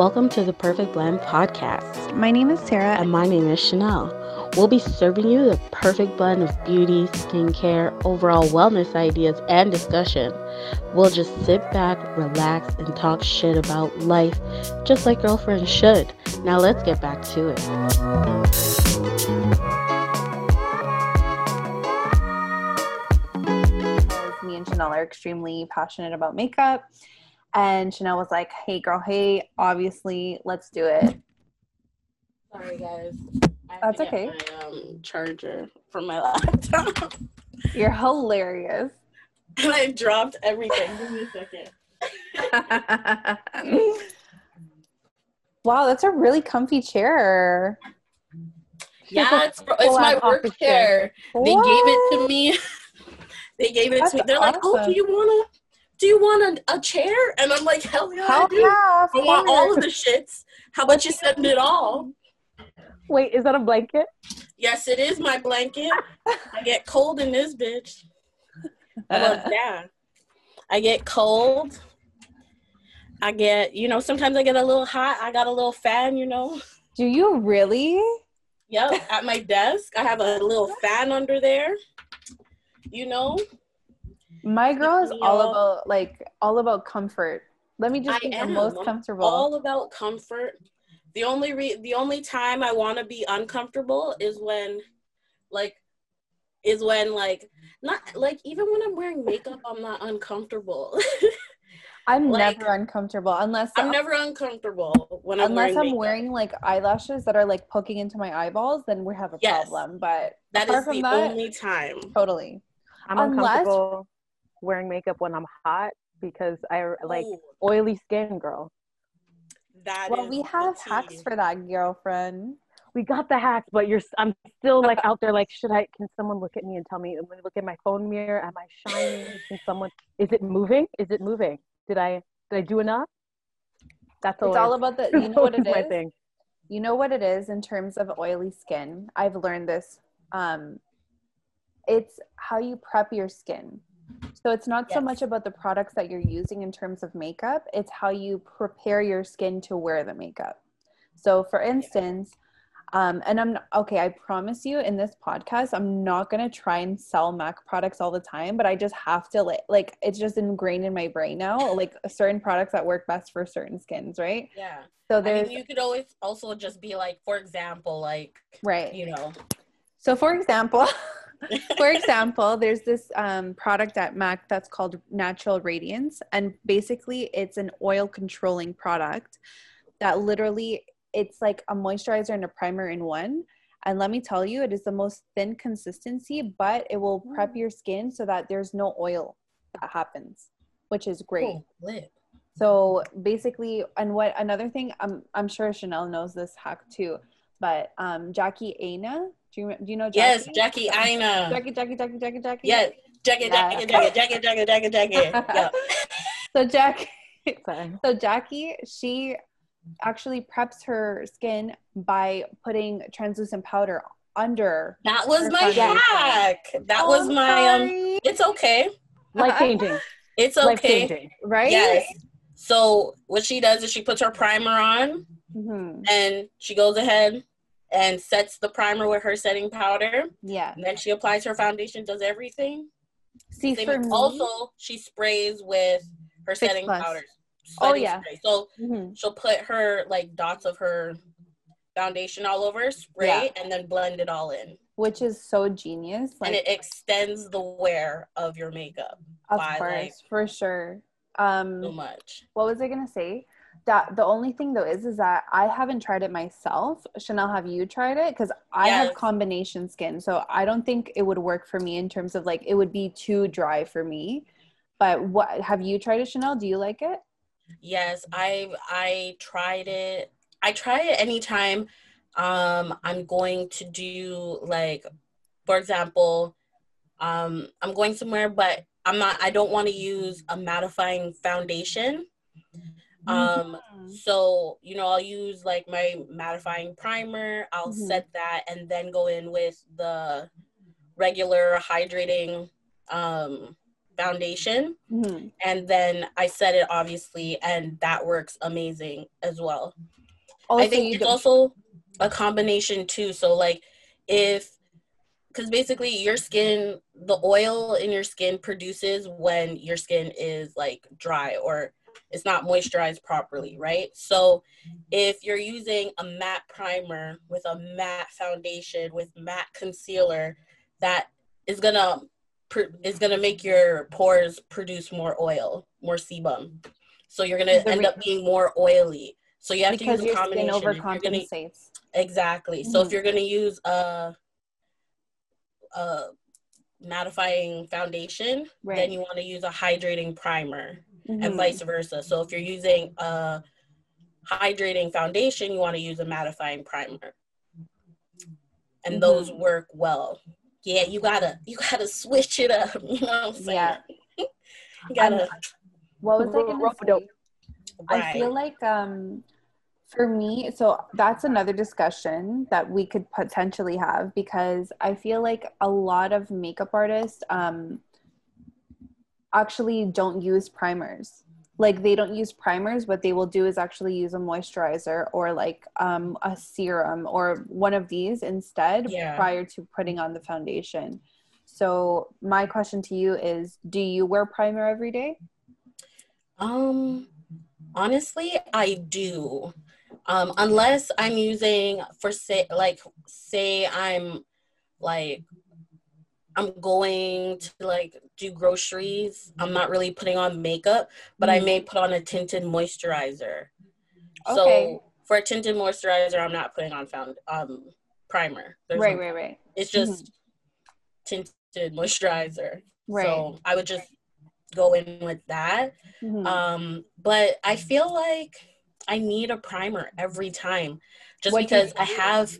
Welcome to the Perfect Blend podcast. My name is Sara. And my name is Shenelle. We'll be serving you the perfect blend of beauty, skincare, overall wellness ideas, and discussion. We'll just sit back, relax, and talk shit about life, just like girlfriends should. Now let's get back to it. Me and Shenelle are extremely passionate about makeup. And Shenelle was like, hey, girl, hey, obviously, let's do it. Sorry, guys. That's okay. My um, charger from my laptop. You're hilarious. And I dropped everything. Give me a second. wow, that's a really comfy chair. Yeah, it's, it's my work chair. What? They gave it to me. they gave it that's to me. They're awesome. like, "Oh, do you wanna? Do you want a, a chair?" And I'm like, "Hell yeah, Hell I do. Yeah, I want all of the shits. How about you send it all?" Wait, is that a blanket? Yes, it is my blanket. I get cold in this bitch. Well, yeah. I get cold. I get, you know, sometimes I get a little hot. I got a little fan, you know. Do you really? Yep. At my desk, I have a little fan under there. You know. My girl is all about like all about comfort. Let me just be the most comfortable. All about comfort. The only re- the only time I want to be uncomfortable is when, like, is when like not like even when I'm wearing makeup, I'm not uncomfortable. I'm like, never uncomfortable unless I'm, I'm never uncomfortable when I'm unless wearing I'm wearing like eyelashes that are like poking into my eyeballs. Then we have a yes, problem. But that is the that, only time. Totally. I'm unless, uncomfortable wearing makeup when I'm hot because I like Ooh. oily skin, girl. That well, we have hacks for that, girlfriend. We got the hacks, but you're. I'm still like out there. Like, should I? Can someone look at me and tell me? When I look at my phone mirror, am I shining? Can someone? Is it moving? Is it moving? Did I? Did I do enough? That's all. It's all about the. You know what it is. Thing. You know what it is in terms of oily skin. I've learned this. Um, it's how you prep your skin. So it's not yes. so much about the products that you're using in terms of makeup, it's how you prepare your skin to wear the makeup. So for instance, um, and I'm okay, I promise you in this podcast, I'm not gonna try and sell MAC products all the time, but I just have to like, like it's just ingrained in my brain now, like certain products that work best for certain skins, right? Yeah. So there's I mean, you could always also just be like, for example, like right, you know. So for example, for example, there's this um, product at MAC that's called Natural Radiance, and basically it's an oil controlling product that literally it's like a moisturizer and a primer in one. And let me tell you, it is the most thin consistency, but it will prep your skin so that there's no oil that happens, which is great. Oh, so basically, and what another thing, I'm I'm sure Shenelle knows this hack too, but um, Jackie Aina do you, do you know Jackie? Yes, Jackie Aina. Jackie, Jackie, Jackie, Jackie, Jackie. Yes, Jackie, Jackie, Jackie, Jackie, Jackie, Jackie, Jackie. Yeah. so Jackie, so Jackie, she actually preps her skin by putting translucent powder under. That was my hack. That oh, was my um. It's okay. Life changing. It's okay. Right. Yes. So what she does is she puts her primer on, mm-hmm. and she goes ahead and sets the primer with her setting powder. Yeah. And then she applies her foundation, does everything. See, Same for me, also she sprays with her setting plus. powder. Oh yeah. Spray. So mm-hmm. she'll put her like dots of her foundation all over, spray, yeah. and then blend it all in. Which is so genius. Like, and it extends the wear of your makeup. Of by, course, like, for sure. Um so much. What was I gonna say? That the only thing though is is that I haven't tried it myself. Shenelle, have you tried it? Because I yes. have combination skin, so I don't think it would work for me in terms of like it would be too dry for me. But what have you tried it, Shenelle? Do you like it? Yes, I I tried it. I try it anytime um I'm going to do like for example, um I'm going somewhere but I'm not I don't want to use a mattifying foundation um, mm-hmm. so you know, I'll use like my mattifying primer, I'll mm-hmm. set that and then go in with the regular hydrating um foundation mm-hmm. and then I set it obviously and that works amazing as well. Also, I think it's also a combination too. So like if because basically your skin the oil in your skin produces when your skin is like dry or it's not moisturized properly, right? So if you're using a matte primer with a matte foundation with matte concealer, that is gonna is gonna make your pores produce more oil, more sebum. So you're gonna end up being more oily. So you have because to use a combination. Skin overcompensates. Gonna, exactly. Mm-hmm. So if mm-hmm. you're gonna use a a mattifying foundation, right. then you want to use a hydrating primer mm-hmm. and vice versa. So if you're using a hydrating foundation, you want to use a mattifying primer. And mm-hmm. those work well. Yeah, you gotta you gotta switch it up. You know what I'm saying? Yeah. you gotta. what was I gonna say? Right. I feel like um for me, so that's another discussion that we could potentially have because I feel like a lot of makeup artists um, actually don't use primers. Like they don't use primers. What they will do is actually use a moisturizer or like um, a serum or one of these instead yeah. prior to putting on the foundation. So my question to you is: Do you wear primer every day? Um, honestly, I do um, unless I'm using for say like say I'm like I'm going to like do groceries. I'm not really putting on makeup, but mm. I may put on a tinted moisturizer. Okay. So for a tinted moisturizer, I'm not putting on found um primer. There's right, no, right, right. It's just mm-hmm. tinted moisturizer. Right. So I would just go in with that. Mm-hmm. Um, but I feel like I need a primer every time just what because I have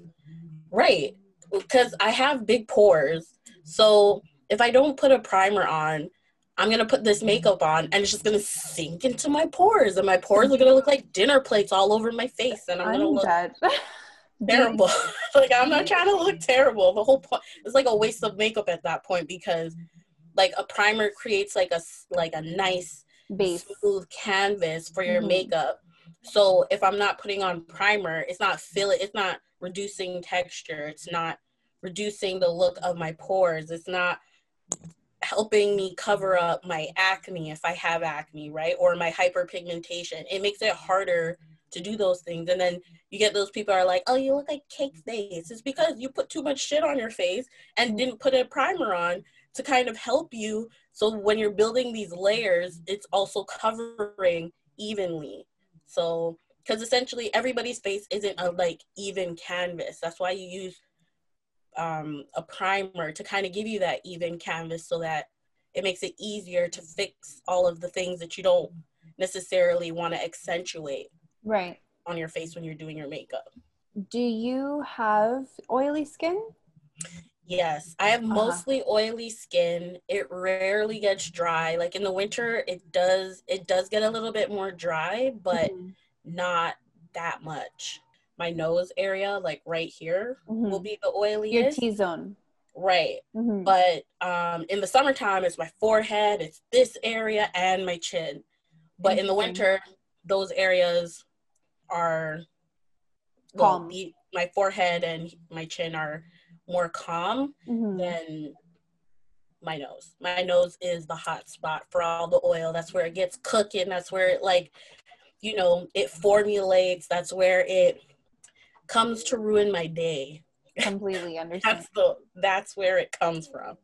right because I have big pores. So if I don't put a primer on, I'm gonna put this makeup on and it's just gonna sink into my pores and my pores are gonna look like dinner plates all over my face and I'm, I'm gonna look dead. terrible. like I'm not trying to look terrible. The whole point it's like a waste of makeup at that point because like a primer creates like a like a nice base smooth canvas for your mm-hmm. makeup so if I'm not putting on primer, it's not fill it's not reducing texture, it's not reducing the look of my pores, it's not helping me cover up my acne if I have acne, right? Or my hyperpigmentation. It makes it harder to do those things. And then you get those people are like, oh, you look like cake face. It's because you put too much shit on your face and mm-hmm. didn't put a primer on to kind of help you. So when you're building these layers, it's also covering evenly. So, because essentially everybody's face isn't a like even canvas. That's why you use um, a primer to kind of give you that even canvas so that it makes it easier to fix all of the things that you don't necessarily want to accentuate right on your face when you're doing your makeup. Do you have oily skin? Yes, I have uh-huh. mostly oily skin. It rarely gets dry. Like in the winter, it does it does get a little bit more dry, but mm-hmm. not that much. My nose area, like right here, mm-hmm. will be the oiliest. Your T zone. Right. Mm-hmm. But um, in the summertime, it's my forehead, it's this area, and my chin. But in the winter, those areas are well, the, my forehead and my chin are more calm mm-hmm. than my nose. My nose is the hot spot for all the oil. That's where it gets cooking. That's where it like, you know, it formulates. That's where it comes to ruin my day. Completely understand. that's the that's where it comes from.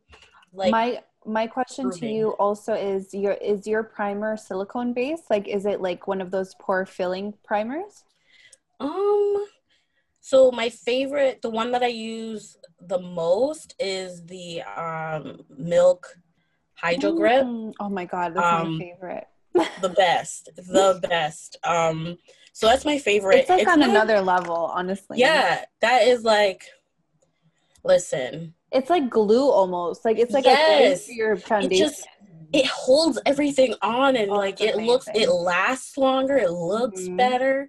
Like my my question to you also is your is your primer silicone based? Like is it like one of those pore filling primers? Um so my favorite, the one that I use the most is the um, Milk Hydro Grip. Mm, oh my god, that's um, my favorite. the best, the best. Um, so that's my favorite. It's like it's on like, another level, honestly. Yeah, that is like. Listen. It's like glue almost. Like it's like yes, your foundation. It just it holds everything on and oh, like it amazing. looks it lasts longer. It looks mm-hmm. better.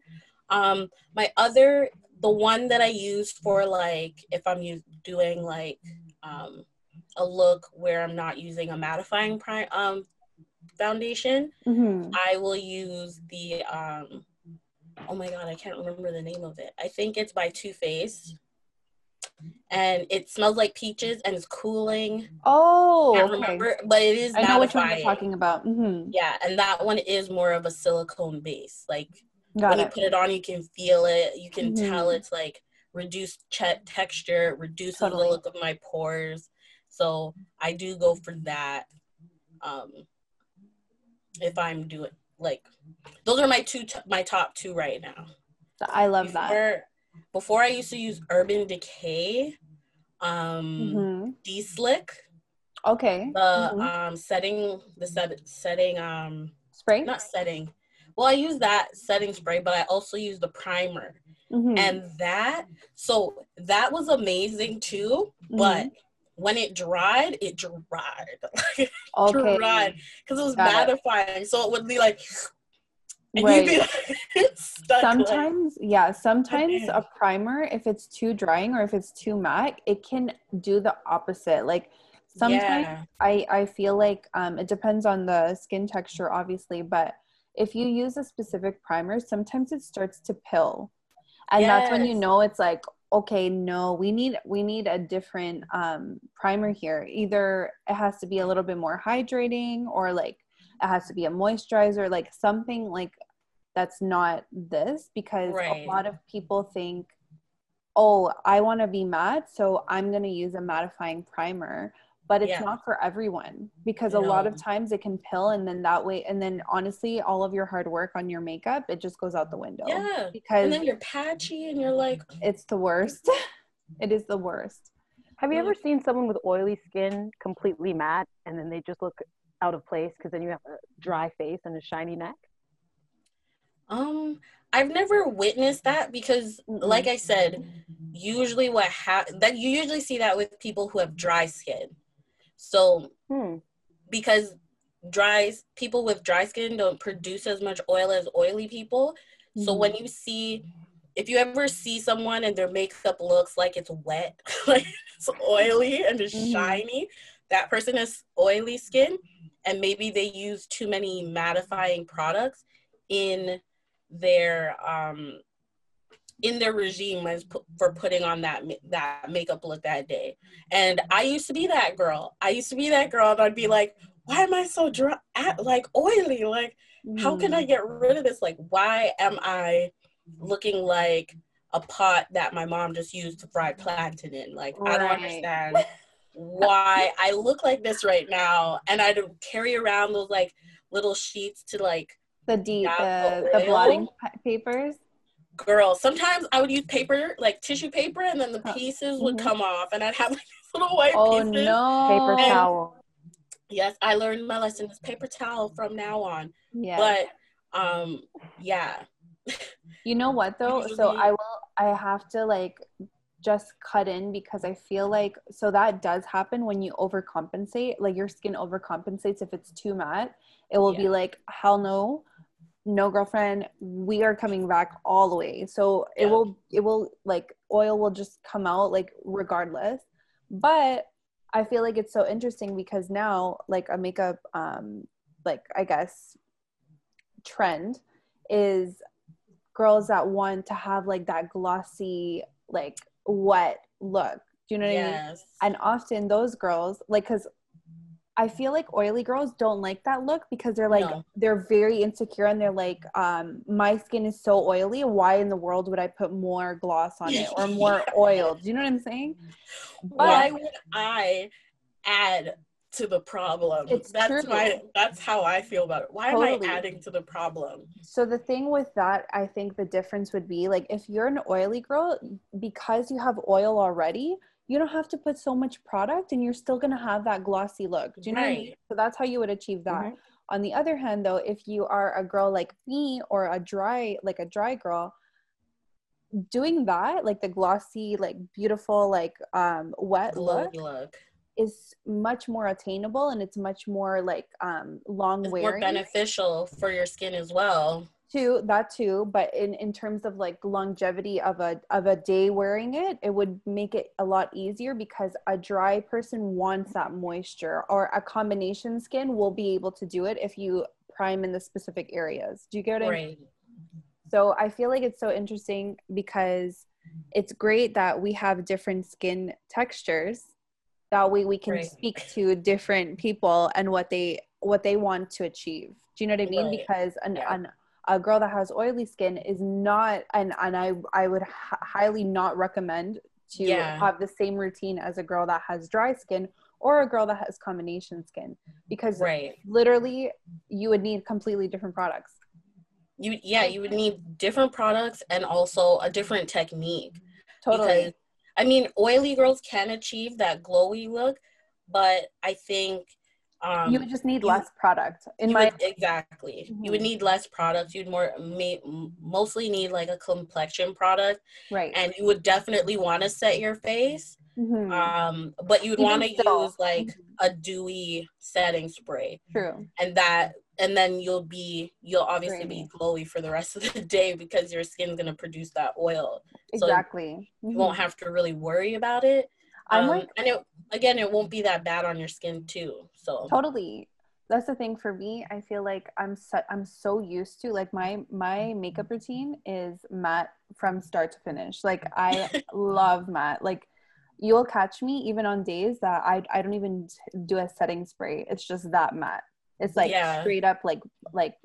Um, my other the one that I use for like if I'm doing like um, a look where I'm not using a mattifying prime um foundation, mm-hmm. I will use the um oh my god, I can't remember the name of it. I think it's by Too Faced. And it smells like peaches and it's cooling. Oh, I can't okay. remember, but it is. I know which one you're talking about. Mm-hmm. Yeah, and that one is more of a silicone base. Like Got when it. you put it on, you can feel it. You can mm-hmm. tell it's like reduced ch- texture, reduces totally. the look of my pores. So I do go for that. Um, if I'm doing like, those are my two, t- my top two right now. I love before, that. Before I used to use Urban Decay, um, mm-hmm. De-Slick. Okay. The mm-hmm. um setting, the set, setting um spray. Not setting. Well, I use that setting spray, but I also use the primer. Mm-hmm. And that, so that was amazing too. But mm-hmm. When it dried, it dried. okay. dried because it was Got mattifying. It. So it would be like, right. sometimes, like, yeah, sometimes a primer, if it's too drying or if it's too matte, it can do the opposite. Like sometimes yeah. I, I feel like um, it depends on the skin texture, obviously, but if you use a specific primer, sometimes it starts to pill and yes. that's when you know it's like okay no we need we need a different um, primer here either it has to be a little bit more hydrating or like it has to be a moisturizer like something like that's not this because right. a lot of people think oh i want to be matte so i'm going to use a mattifying primer but it's yeah. not for everyone because no. a lot of times it can pill and then that way and then honestly all of your hard work on your makeup it just goes out the window yeah because and then you're patchy and you're like it's the worst it is the worst have you ever seen someone with oily skin completely matte and then they just look out of place because then you have a dry face and a shiny neck um I've never witnessed that because, like I said, usually what ha- that you usually see that with people who have dry skin. So, hmm. because dry people with dry skin don't produce as much oil as oily people. Mm-hmm. So when you see, if you ever see someone and their makeup looks like it's wet, like it's oily and it's mm-hmm. shiny, that person has oily skin, and maybe they use too many mattifying products in their um in their regime as p- for putting on that that makeup look that day. And I used to be that girl. I used to be that girl, and I'd be like, "Why am I so dry? Like oily? Like, how can I mm. get rid of this? Like, why am I looking like a pot that my mom just used to fry plantain in? Like, right. I don't understand." why I look like this right now, and I'd carry around those like little sheets to like the deep the, the blotting papers girl sometimes i would use paper like tissue paper and then the pieces mm-hmm. would come off and i'd have like these little white oh, pieces. no. Paper and, towel. Yes i learned my lesson is paper towel from now on. Yeah. But um yeah. You know what though? So i will i have to like just cut in because i feel like so that does happen when you overcompensate like your skin overcompensates if it's too matte. It will yeah. be like hell no no girlfriend we are coming back all the way so yeah. it will it will like oil will just come out like regardless but i feel like it's so interesting because now like a makeup um like i guess trend is girls that want to have like that glossy like wet look do you know what yes. i mean and often those girls like because I feel like oily girls don't like that look because they're like no. they're very insecure and they're like, um, my skin is so oily. Why in the world would I put more gloss on it or more oil? Do you know what I'm saying? But Why would I add to the problem? It's that's true. my that's how I feel about it. Why totally. am I adding to the problem? So the thing with that, I think the difference would be like if you're an oily girl, because you have oil already, you don't have to put so much product and you're still going to have that glossy look. Do you know right. what I mean? So that's how you would achieve that. Mm-hmm. On the other hand though, if you are a girl like me or a dry like a dry girl, doing that, like the glossy, like beautiful, like um wet look, look is much more attainable and it's much more like um long it's wearing. more beneficial for your skin as well. Too that too but in in terms of like longevity of a of a day wearing it it would make it a lot easier because a dry person wants that moisture or a combination skin will be able to do it if you prime in the specific areas do you get what right. i mean so i feel like it's so interesting because it's great that we have different skin textures that way we can right. speak to different people and what they what they want to achieve do you know what i mean right. because an, yeah. an a girl that has oily skin is not and and i i would h- highly not recommend to yeah. have the same routine as a girl that has dry skin or a girl that has combination skin because right. literally you would need completely different products you yeah you would need different products and also a different technique totally because, i mean oily girls can achieve that glowy look but i think um, you would just need less product in my would, exactly mm-hmm. you would mm-hmm. need less product. you'd more may, mostly need like a complexion product right and you would definitely want to set your face mm-hmm. um but you'd want to use like mm-hmm. a dewy setting spray true and that and then you'll be you'll obviously Great. be glowy for the rest of the day because your skin's going to produce that oil exactly so you won't mm-hmm. have to really worry about it I'm um, like, and it again, it won't be that bad on your skin too. So totally, that's the thing for me. I feel like I'm so I'm so used to like my my makeup mm-hmm. routine is matte from start to finish. Like I love matte. Like you'll catch me even on days that I I don't even do a setting spray. It's just that matte. It's like yeah. straight up like like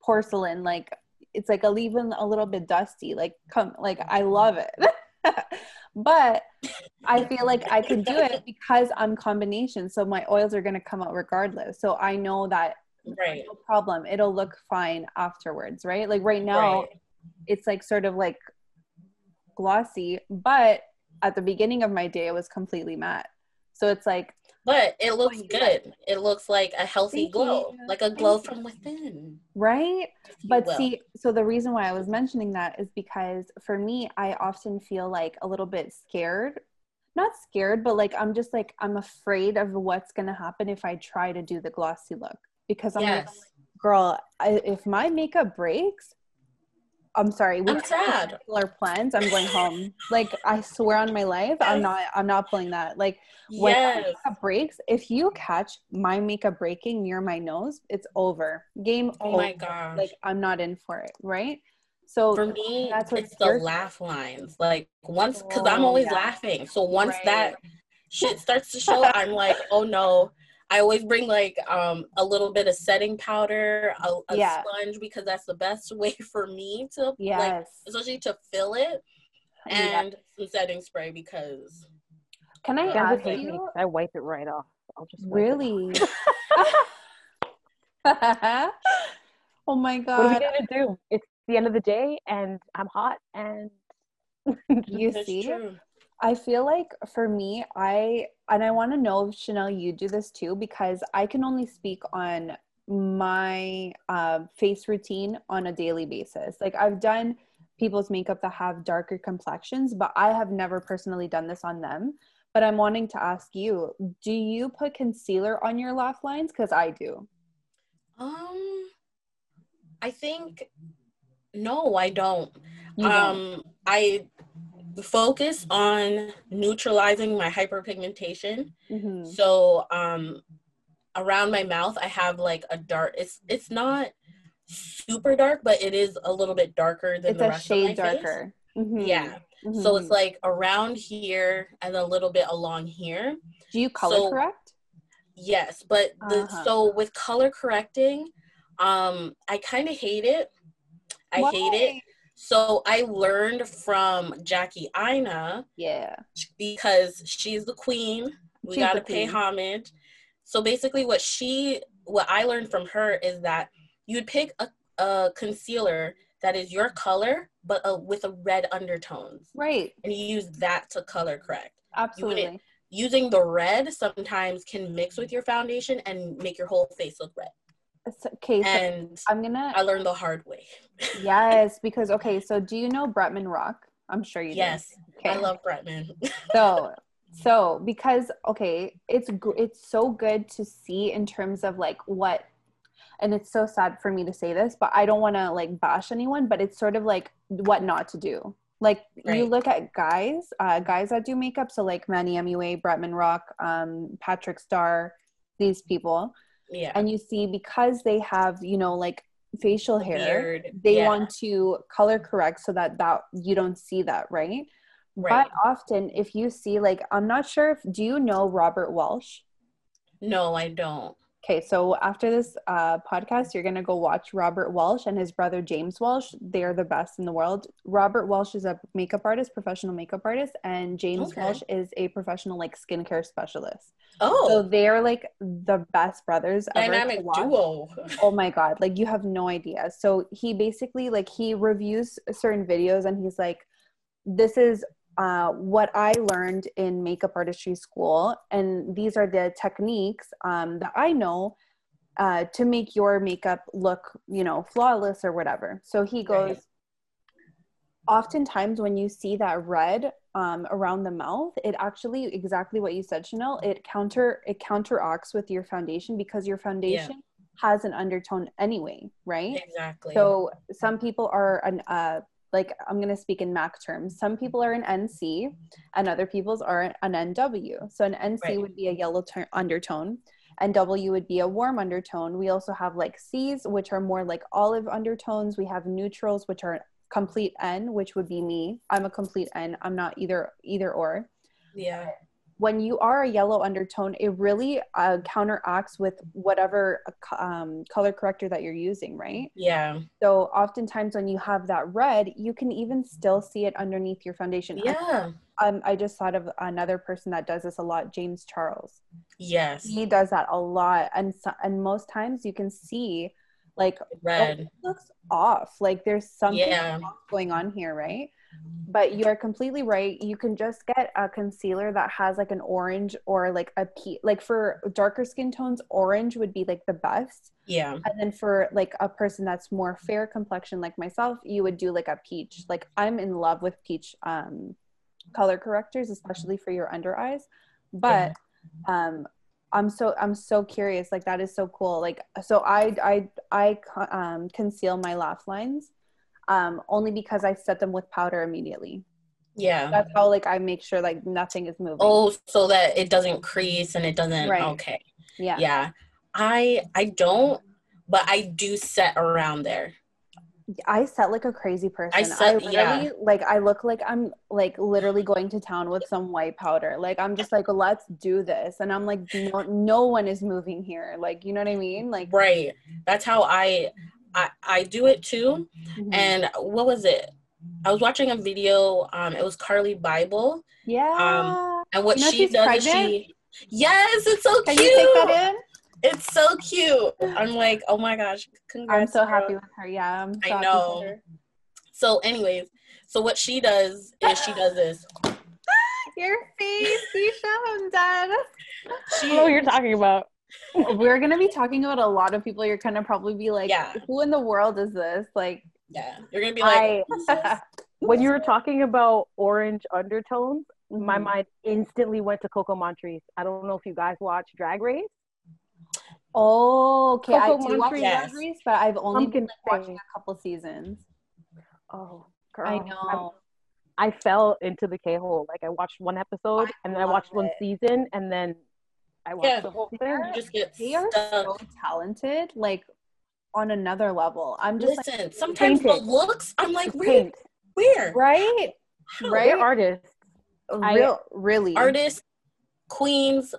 porcelain. Like it's like a even a little bit dusty. Like come like I love it. but I feel like I can do it because I'm combination. So my oils are going to come out regardless. So I know that right. no problem. It'll look fine afterwards, right? Like right now, right. it's like sort of like glossy, but at the beginning of my day, it was completely matte. So it's like but it looks good. It looks like a healthy Thank glow, you. like a glow Thank from within. Right? But will. see, so the reason why I was mentioning that is because for me, I often feel like a little bit scared. Not scared, but like I'm just like I'm afraid of what's going to happen if I try to do the glossy look because I'm yes. like, girl, I, if my makeup breaks, I'm sorry. We I'm sad. Our plans. I'm going home. like I swear on my life, I'm not. I'm not pulling that. Like when yes. makeup breaks, if you catch my makeup breaking near my nose, it's over. Game oh over. my god! Like I'm not in for it. Right. So for me, that's what it's the laugh lines. Like once, because oh, I'm always yeah. laughing. So once right. that shit starts to show, I'm like, oh no. I always bring like um, a little bit of setting powder, a, a yeah. sponge because that's the best way for me to yes. like, especially to fill it, and yeah. some setting spray because. Can I ask you? I wipe it right off. I'll just really. oh my god! What are we gonna do? It's the end of the day, and I'm hot, and you see. True. I feel like for me, I and I want to know if Shenelle, you do this too, because I can only speak on my uh, face routine on a daily basis. Like I've done people's makeup that have darker complexions, but I have never personally done this on them. But I'm wanting to ask you, do you put concealer on your laugh lines? Because I do. Um, I think no, I don't. don't. Um, I focus on neutralizing my hyperpigmentation. Mm-hmm. So um, around my mouth, I have like a dark. It's it's not super dark, but it is a little bit darker than it's the rest shade of my darker. Mm-hmm. Yeah. Mm-hmm. So it's like around here and a little bit along here. Do you color so, correct? Yes, but the uh-huh. so with color correcting, um, I kind of hate it. I Why? hate it so I learned from Jackie Aina. Yeah. Because she's the queen. We got to pay homage. So basically what she what I learned from her is that you'd pick a, a concealer that is your color but a, with a red undertones. Right. And you use that to color correct. Absolutely. Using the red sometimes can mix with your foundation and make your whole face look red okay, so and I'm gonna. I learned the hard way. yes, because okay, so do you know Bretman Rock? I'm sure you. Yes, do. Okay. I love Bretman. so, so because okay, it's it's so good to see in terms of like what and it's so sad for me to say this, but I don't want to like bash anyone, but it's sort of like what not to do. Like right. you look at guys, uh, guys that do makeup, so like Manny MUA, Bretman Rock, um, Patrick Starr, these people. Yeah. And you see because they have, you know, like facial hair, Beard. they yeah. want to color correct so that that you don't see that, right? Right. But often if you see like I'm not sure if do you know Robert Welsh? No, I don't. Okay, so after this uh, podcast, you're gonna go watch Robert Welsh and his brother James Welsh. They are the best in the world. Robert Welsh is a makeup artist, professional makeup artist, and James okay. Welsh is a professional like skincare specialist. Oh, so they are like the best brothers ever. Dynamic duo. oh my god, like you have no idea. So he basically like he reviews certain videos and he's like, "This is uh, what I learned in makeup artistry school, and these are the techniques um, that I know uh, to make your makeup look, you know, flawless or whatever. So he goes. Oftentimes, when you see that red um, around the mouth, it actually exactly what you said, Shenelle. It counter it counteracts with your foundation because your foundation yeah. has an undertone anyway, right? Exactly. So some people are an uh, like I'm going to speak in MAC terms. Some people are an NC and other people's are an NW. So an NC right. would be a yellow ter- undertone and W would be a warm undertone. We also have like C's, which are more like olive undertones. We have neutrals, which are complete N, which would be me. I'm a complete N. I'm not either either or. Yeah when you are a yellow undertone, it really uh, counteracts with whatever um, color corrector that you're using, right? Yeah. So oftentimes when you have that red, you can even still see it underneath your foundation. Yeah. I, um, I just thought of another person that does this a lot, James Charles. Yes. He does that a lot, and so, and most times you can see like red oh, looks off. Like there's something yeah. going on here, right? But you are completely right. You can just get a concealer that has like an orange or like a pe like for darker skin tones orange would be like the best. Yeah. And then for like a person that's more fair complexion like myself you would do like a peach. Like i'm in love with peach um color correctors especially for your under eyes. But yeah. um i'm so i'm so curious. Like that is so cool. Like so i i i um conceal my laugh lines um, only because I set them with powder immediately. Yeah. That's how like I make sure like nothing is moving. Oh, so that it doesn't crease and it doesn't right. okay. Yeah. Yeah. I I don't but I do set around there. I set like a crazy person. I, set, I yeah. like I look like I'm like literally going to town with some white powder. Like I'm just like let's do this, and I'm like no, no one is moving here. Like you know what I mean? Like right. That's how I I, I do it too. Mm-hmm. And what was it? I was watching a video. Um, it was Carli Bybel. Yeah. Um, and what you know she does pregnant? is she. Yes, it's so Can cute. you take that in? It's so cute. I'm like, oh my gosh, congrats. I'm so girl. happy with her. Yeah, I'm so I know. So, anyways, so what she does is she does this. Your face, Keisha, I'm dead. She, I know what you're talking about. We're gonna be talking about a lot of people. You're gonna probably be like, yeah. who in the world is this? Like, yeah, you're gonna be like, I, when you were talking about orange undertones, mm-hmm. my mind instantly went to Coco Montrese. I don't know if you guys watch Drag Race. Oh, okay. Coco I do watch yes. Drag Race, but I've only been like, watching a couple seasons. Oh, girl. I know. I, I fell into the K hole. Like I watched one episode I and then I watched it. one season and then I watched yeah, the whole thing. You just get they are so talented, like on another level. I'm just listen. Like, sometimes the looks, I'm like, where, where, right, How? right, They're artists, real, really, artists, queens,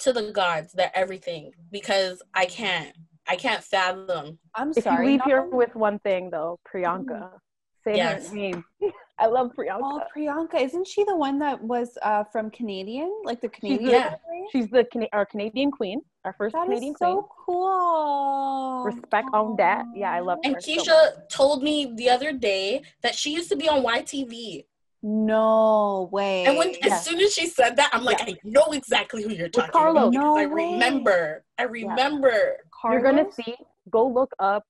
to the gods. They're everything because I can't, I can't fathom. I'm if sorry. If you leave here with one thing though, Priyanka, mm-hmm. say yes. her name. I love Priyanka. Oh, Priyanka, isn't she the one that was uh, from Canadian, like the Canadian? She's, yeah, she's the Cana- our Canadian queen, our first that Canadian so queen. cool. Respect Aww. on that. Yeah, I love. And Keisha so told me the other day that she used to be on YTV. No way. And when yeah. as soon as she said that, I'm like, yeah. I know exactly who you're talking about. No I remember. I remember. Yeah. You're gonna see. Go look up.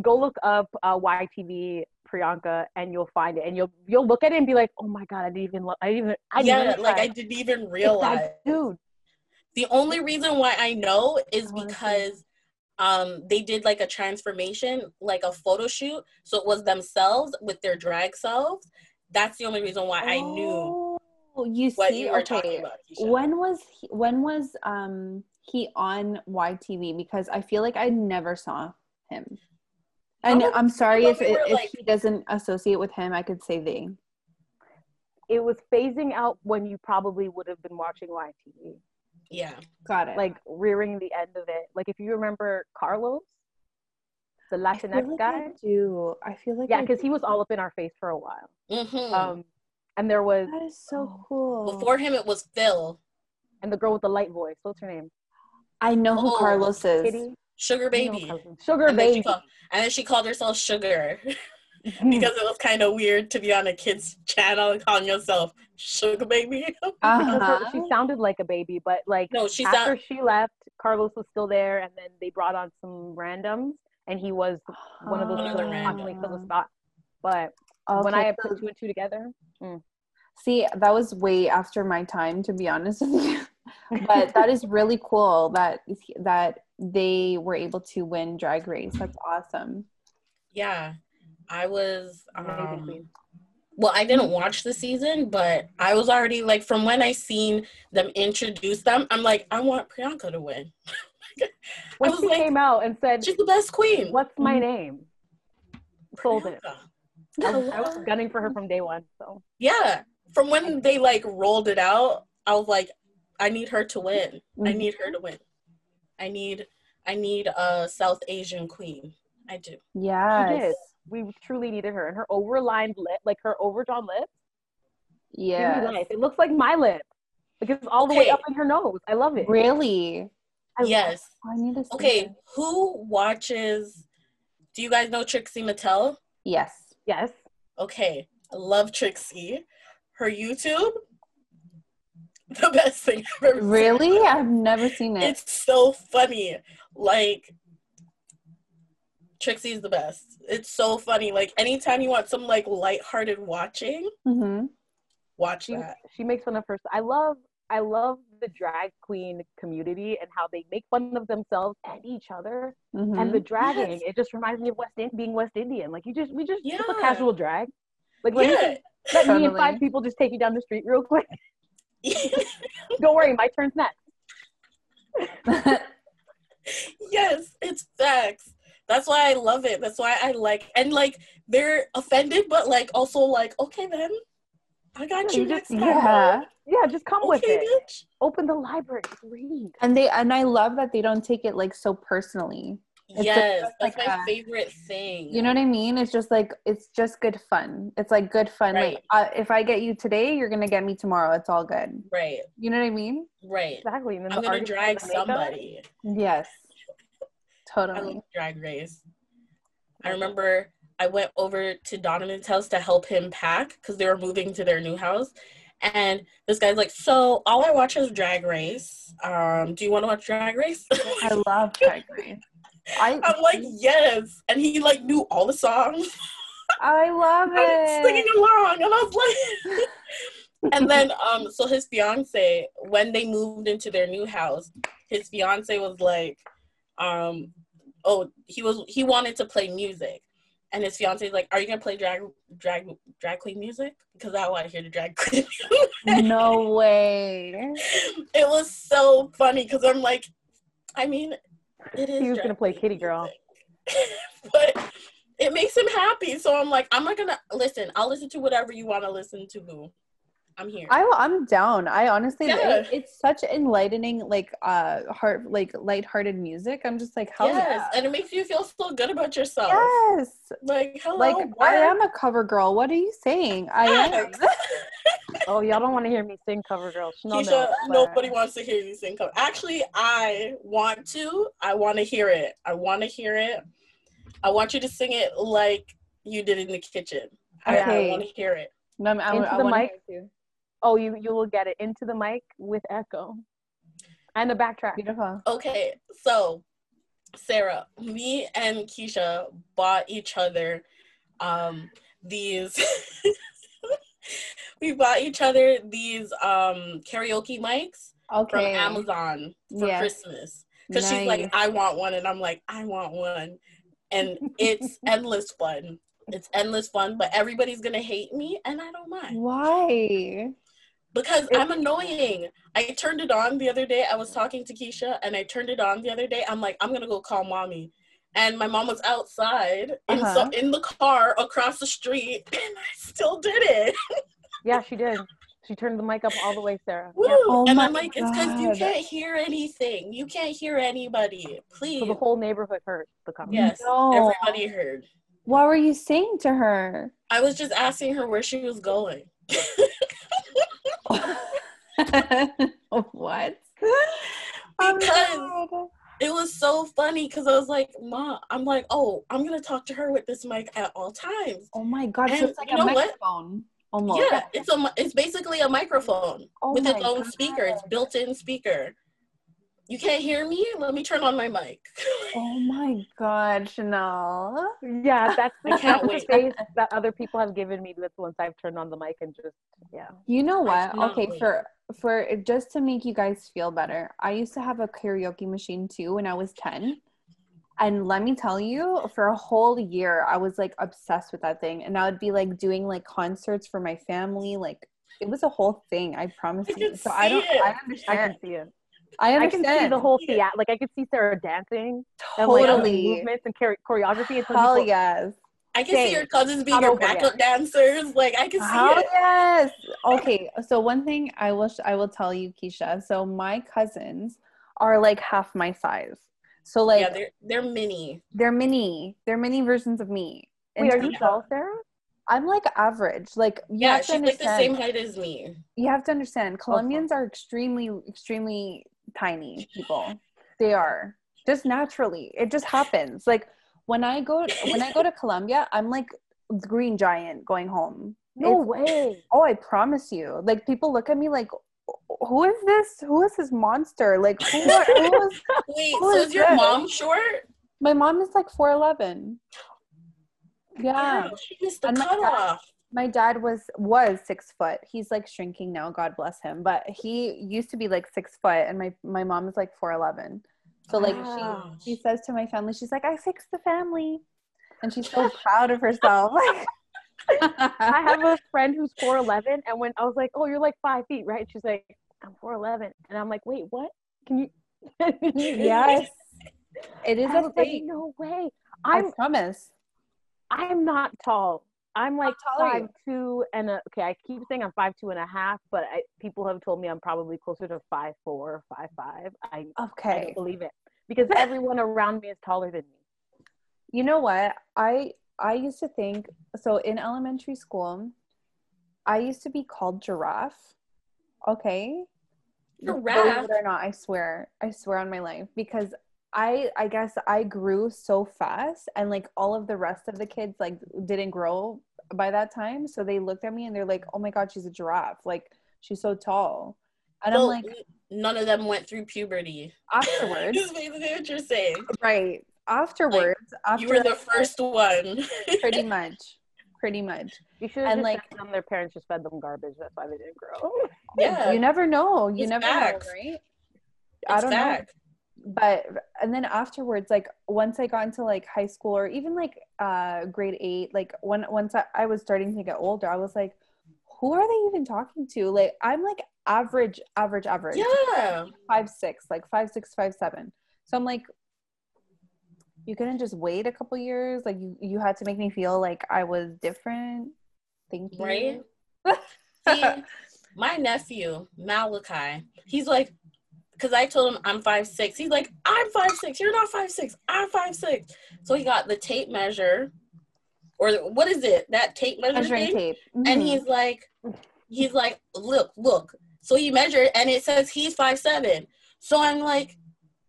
Go look up uh, YTV Priyanka and you'll find it and you'll you'll look at it and be like, oh my god, I didn't even I didn't even I didn't yeah, like I didn't even realize, dude. The only reason why I know is because um they did like a transformation like a photo shoot so it was themselves with their drag selves. That's the only reason why oh, i knew oh, you see you okay about, when was he, when was um he on YTV because I feel like I never saw him. And I'm sorry if it, if like, he doesn't associate with him, I could say they. It was phasing out when you probably would have been watching YTV. Yeah, got it. Like rearing the end of it. Like if you remember Carlos, the Latinx like guy. I do I feel like yeah, because he was all up in our face for a while. Mm-hmm. Um, and there was that is so cool. Before him, it was Phil, and the girl with the light voice. What's her name? I know who oh, Carlos is. Kitty? Sugar baby. Sugar and baby. Then called, and then she called herself Sugar. because it was kind of weird to be on a kid's channel and calling yourself Sugar Baby. uh-huh. she sounded like a baby, but like no, she after sound- she left, Carlos was still there, and then they brought on some randoms, and he was one of those people that constantly fill the spot. But okay, when I put two and two together, mm. see, that was way after my time, to be honest with you but that is really cool that that they were able to win drag race. That's awesome. Yeah i was um, well i didn't watch the season but i was already like from when i seen them introduce them i'm like i want priyanka to win. When she like, came out and said she's the best queen. What's my mm-hmm. name? Sold it. I was, I was gunning for her from day one so. Yeah from when they like rolled it out i was like I need her to win. Mm-hmm. I need her to win. I need I need a South Asian queen. I do. Yeah. We truly needed her. And her overlined lip, like her overdrawn lip. Yeah. It looks like my lip. Like it's all okay. the way up in her nose. I love it. Really? I yes. I need to Okay, it. who watches do you guys know Trixie Mattel? Yes. Yes. Okay. I love Trixie. Her YouTube the best thing I've ever really? Seen. I've never seen it. It's so funny. Like Trixie's the best. It's so funny. Like anytime you want some like lighthearted watching, mm-hmm. watch she, that. She makes fun of her. I love I love the drag queen community and how they make fun of themselves and each other mm-hmm. and the dragging. Yes. It just reminds me of West Indian being West Indian. Like you just we just yeah. a casual drag. Like let, yeah. me, let totally. me and five people just take you down the street real quick. Don't worry, my turn's next. yes, it's facts. That's why I love it. That's why I like and like they're offended, but like also like, okay then. I got you, you next time. Yeah. Yeah, just come okay, with it. Bitch. Open the library, read. And they and I love that they don't take it like so personally. It's yes, like, that's my a, favorite thing. You know what I mean? It's just like it's just good fun. It's like good fun. Right. Like uh, if I get you today, you're gonna get me tomorrow. It's all good. Right. You know what I mean? Right. Exactly. I'm gonna drag somebody. Yes. Totally. I love drag race. I remember I went over to Donovan's house to help him pack because they were moving to their new house. And this guy's like, So all I watch is Drag Race. Um, do you want to watch Drag Race? I love Drag Race. I, I'm like, yes. And he like knew all the songs. I love it. singing along. And I was like And then um so his fiance, when they moved into their new house, his fiance was like, um, oh, he was he wanted to play music. And his fiance is like, Are you gonna play drag drag drag queen music? Because I want to hear the drag queen no way. It was so funny because I'm like, I mean, it is. He was gonna play Kitty Girl. but it makes him happy. So I'm like, I'm not gonna listen. I'll listen to whatever you want to listen to, boo. I'm here. I, I'm down. I honestly, yeah. it, it's such enlightening, like, uh, heart, like, lighthearted music. I'm just like, hell yes, yeah. and it makes you feel so good about yourself. Yes, like, hello, like what? I am a cover girl. What are you saying? I am. oh, y'all don't want to hear me sing cover girl. No, Keisha, no, nobody wants to hear you sing cover. Actually, I want to. I want to hear it. I want to hear it. I want you to sing it like you did in the kitchen. Okay. I, I want to hear it. No, i'm Into I, the mic. Oh, you you will get it into the mic with echo and a backtrack. Beautiful. Okay, so Sara, me and Keisha bought each other um these we bought each other these um karaoke mics okay. from Amazon for yes. Christmas. because nice. she's like, I want one, and I'm like, I want one, and it's endless fun. It's endless fun, but everybody's gonna hate me, and I don't mind. Why? Because I'm annoying. I turned it on the other day. I was talking to Keisha, and I turned it on the other day. I'm like, I'm gonna go call mommy, and my mom was outside in uh-huh. some in the car across the street, and I still did it. yeah, she did. She turned the mic up all the way, Sara. Woo! Yeah. Oh and I'm like, God. it's because you can't hear anything. You can't hear anybody. Please. So the whole neighborhood heard the conversation. Yes, no. everybody heard. What were you saying to her? I was just asking her where she was going. what? Because oh it was so funny because I was like, "Mom," I'm like, "Oh, I'm gonna talk to her with this mic at all times." Oh my god! And so it's like a microphone. What? Almost. Yeah, it's a it's basically a microphone oh with its own God. speaker. It's built-in speaker. You can't hear me? Let me turn on my mic. oh my God, Shenelle. Yeah, that's the, that's the face that other people have given me That's once I've turned on the mic and just yeah. You know what? Okay, wait. for for just to make you guys feel better, I used to have a karaoke machine too when I was ten. And let me tell you, for a whole year, I was like obsessed with that thing. And I would be like doing like concerts for my family. Like it was a whole thing. I promise I you. So I don't. It. I understand. I can see it. I understand. I can see the whole theater. Like I could see Sara dancing. Totally. And, like, movements and choreography. And Hell people, yes. I can Same. see your cousins being your backup dancers. Like I can see Hell it. yes. Okay. So one thing I will sh- I will tell you, Keisha. So my cousins are like half my size. So like yeah, they're they're mini. They're mini. They're mini versions of me. Wait, are you tall, Sara? I'm like average. Like yeah, she's like the same height as me. You have to understand, Colombians okay. are extremely, extremely tiny people. They are just naturally. It just happens. Like when I go when I go to Colombia, I'm like green giant going home. No it's, way. Oh, I promise you. Like people look at me like, who is this? Who is this monster? Like who? Are, who is, Wait, who so is, is your this? mom short? My mom is like four eleven. Yeah, Girl, she missed the cutoff. My, dad was was six foot. He's like shrinking now. God bless him. But he used to be like six foot, and my my mom is like four eleven. So like she she says to my family, she's like, I fixed the family, and she's so proud of herself. Like I have a friend who's 4'11, and when I was like, "Oh, you're like five feet, right?" She's like, "I'm 4'11," and I'm like, "Wait, what? Can you?" yes, it is a thing. Like, no way. I'm, I promise. I'm not tall. I'm like five two and a, okay. I keep saying I'm five two and a half, but I, people have told me I'm probably closer to five four, five five. I okay. I don't believe it because everyone around me is taller than me. You know what? I I used to think so in elementary school, I used to be called giraffe. Okay. Giraffe. or not, I swear. I swear on my life. Because I I guess I grew so fast and like all of the rest of the kids like didn't grow by that time. So they looked at me and they're like, Oh my god, she's a giraffe. Like she's so tall. And well, I'm like none of them went through puberty. Afterwards. is basically what you're saying. Right afterwards like, after you were the first one pretty much pretty much you should and like them their parents just fed them garbage that's why they didn't grow yeah you never know you it's never facts. know right it's i don't fact. know but and then afterwards like once i got into like high school or even like uh grade eight like when once I, I was starting to get older i was like who are they even talking to? Like i'm like average average average. Yeah. Five six like five six five seven. So i'm like you couldn't just wait a couple years? Like you you had to make me feel like i was different? Thank you. Right? See, my nephew malachi he's like because i told him i'm five six he's like i'm five six you're not five six i'm five six so he got the tape measure or what is it that tape measure Measuring thing? tape mm-hmm. and he's like he's like look look so he measured and it says he's five seven so i'm like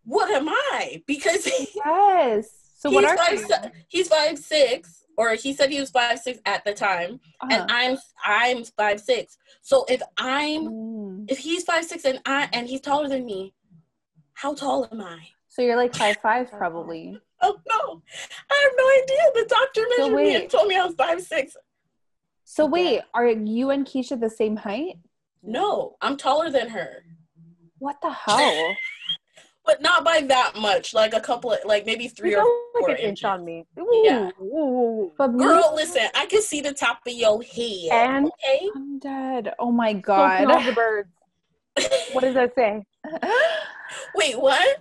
what am I? Because yes. So what are five, you? He's five six, or he said he was five six at the time, uh-huh. and I'm I'm five six. So if I'm mm. if he's five six and I and he's taller than me, how tall am I? So you're like five five probably. oh no, I have no idea. The doctor measured so me and told me I was five six. So wait, are you and Keisha the same height? No, I'm taller than her. What the hell? but not by that much. Like a couple, of, like maybe three or four like inches on me. Ooh, yeah. Ooh. But girl, listen, I can see the top of your head. And okay? I'm dead. Oh my god. All the birds. what does that say? Wait, what?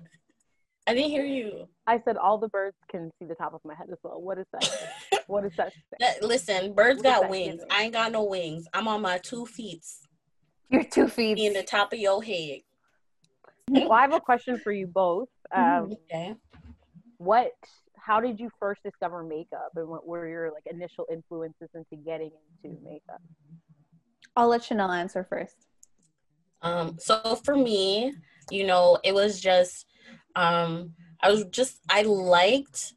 I didn't hear you. I said all the birds can see the top of my head as well. What is that? what is that? that listen, birds what got wings. I ain't got no wings. I'm on my two feet. Your two feet in the top of your head. Well, I have a question for you both. Um, okay. What? How did you first discover makeup, and what were your like initial influences into getting into makeup? I'll let Shenelle answer first. Um, so for me, you know, it was just um, I was just I liked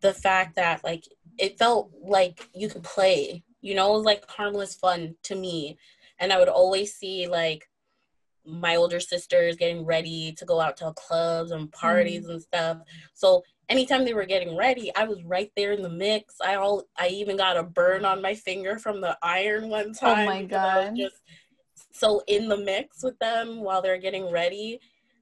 the fact that like it felt like you could play. You know, it was like harmless fun to me. And I would always see like my older sisters getting ready to go out to clubs and parties mm. and stuff. So anytime they were getting ready, I was right there in the mix. I all I even got a burn on my finger from the iron one time. Oh my god! Just so in the mix with them while they're getting ready,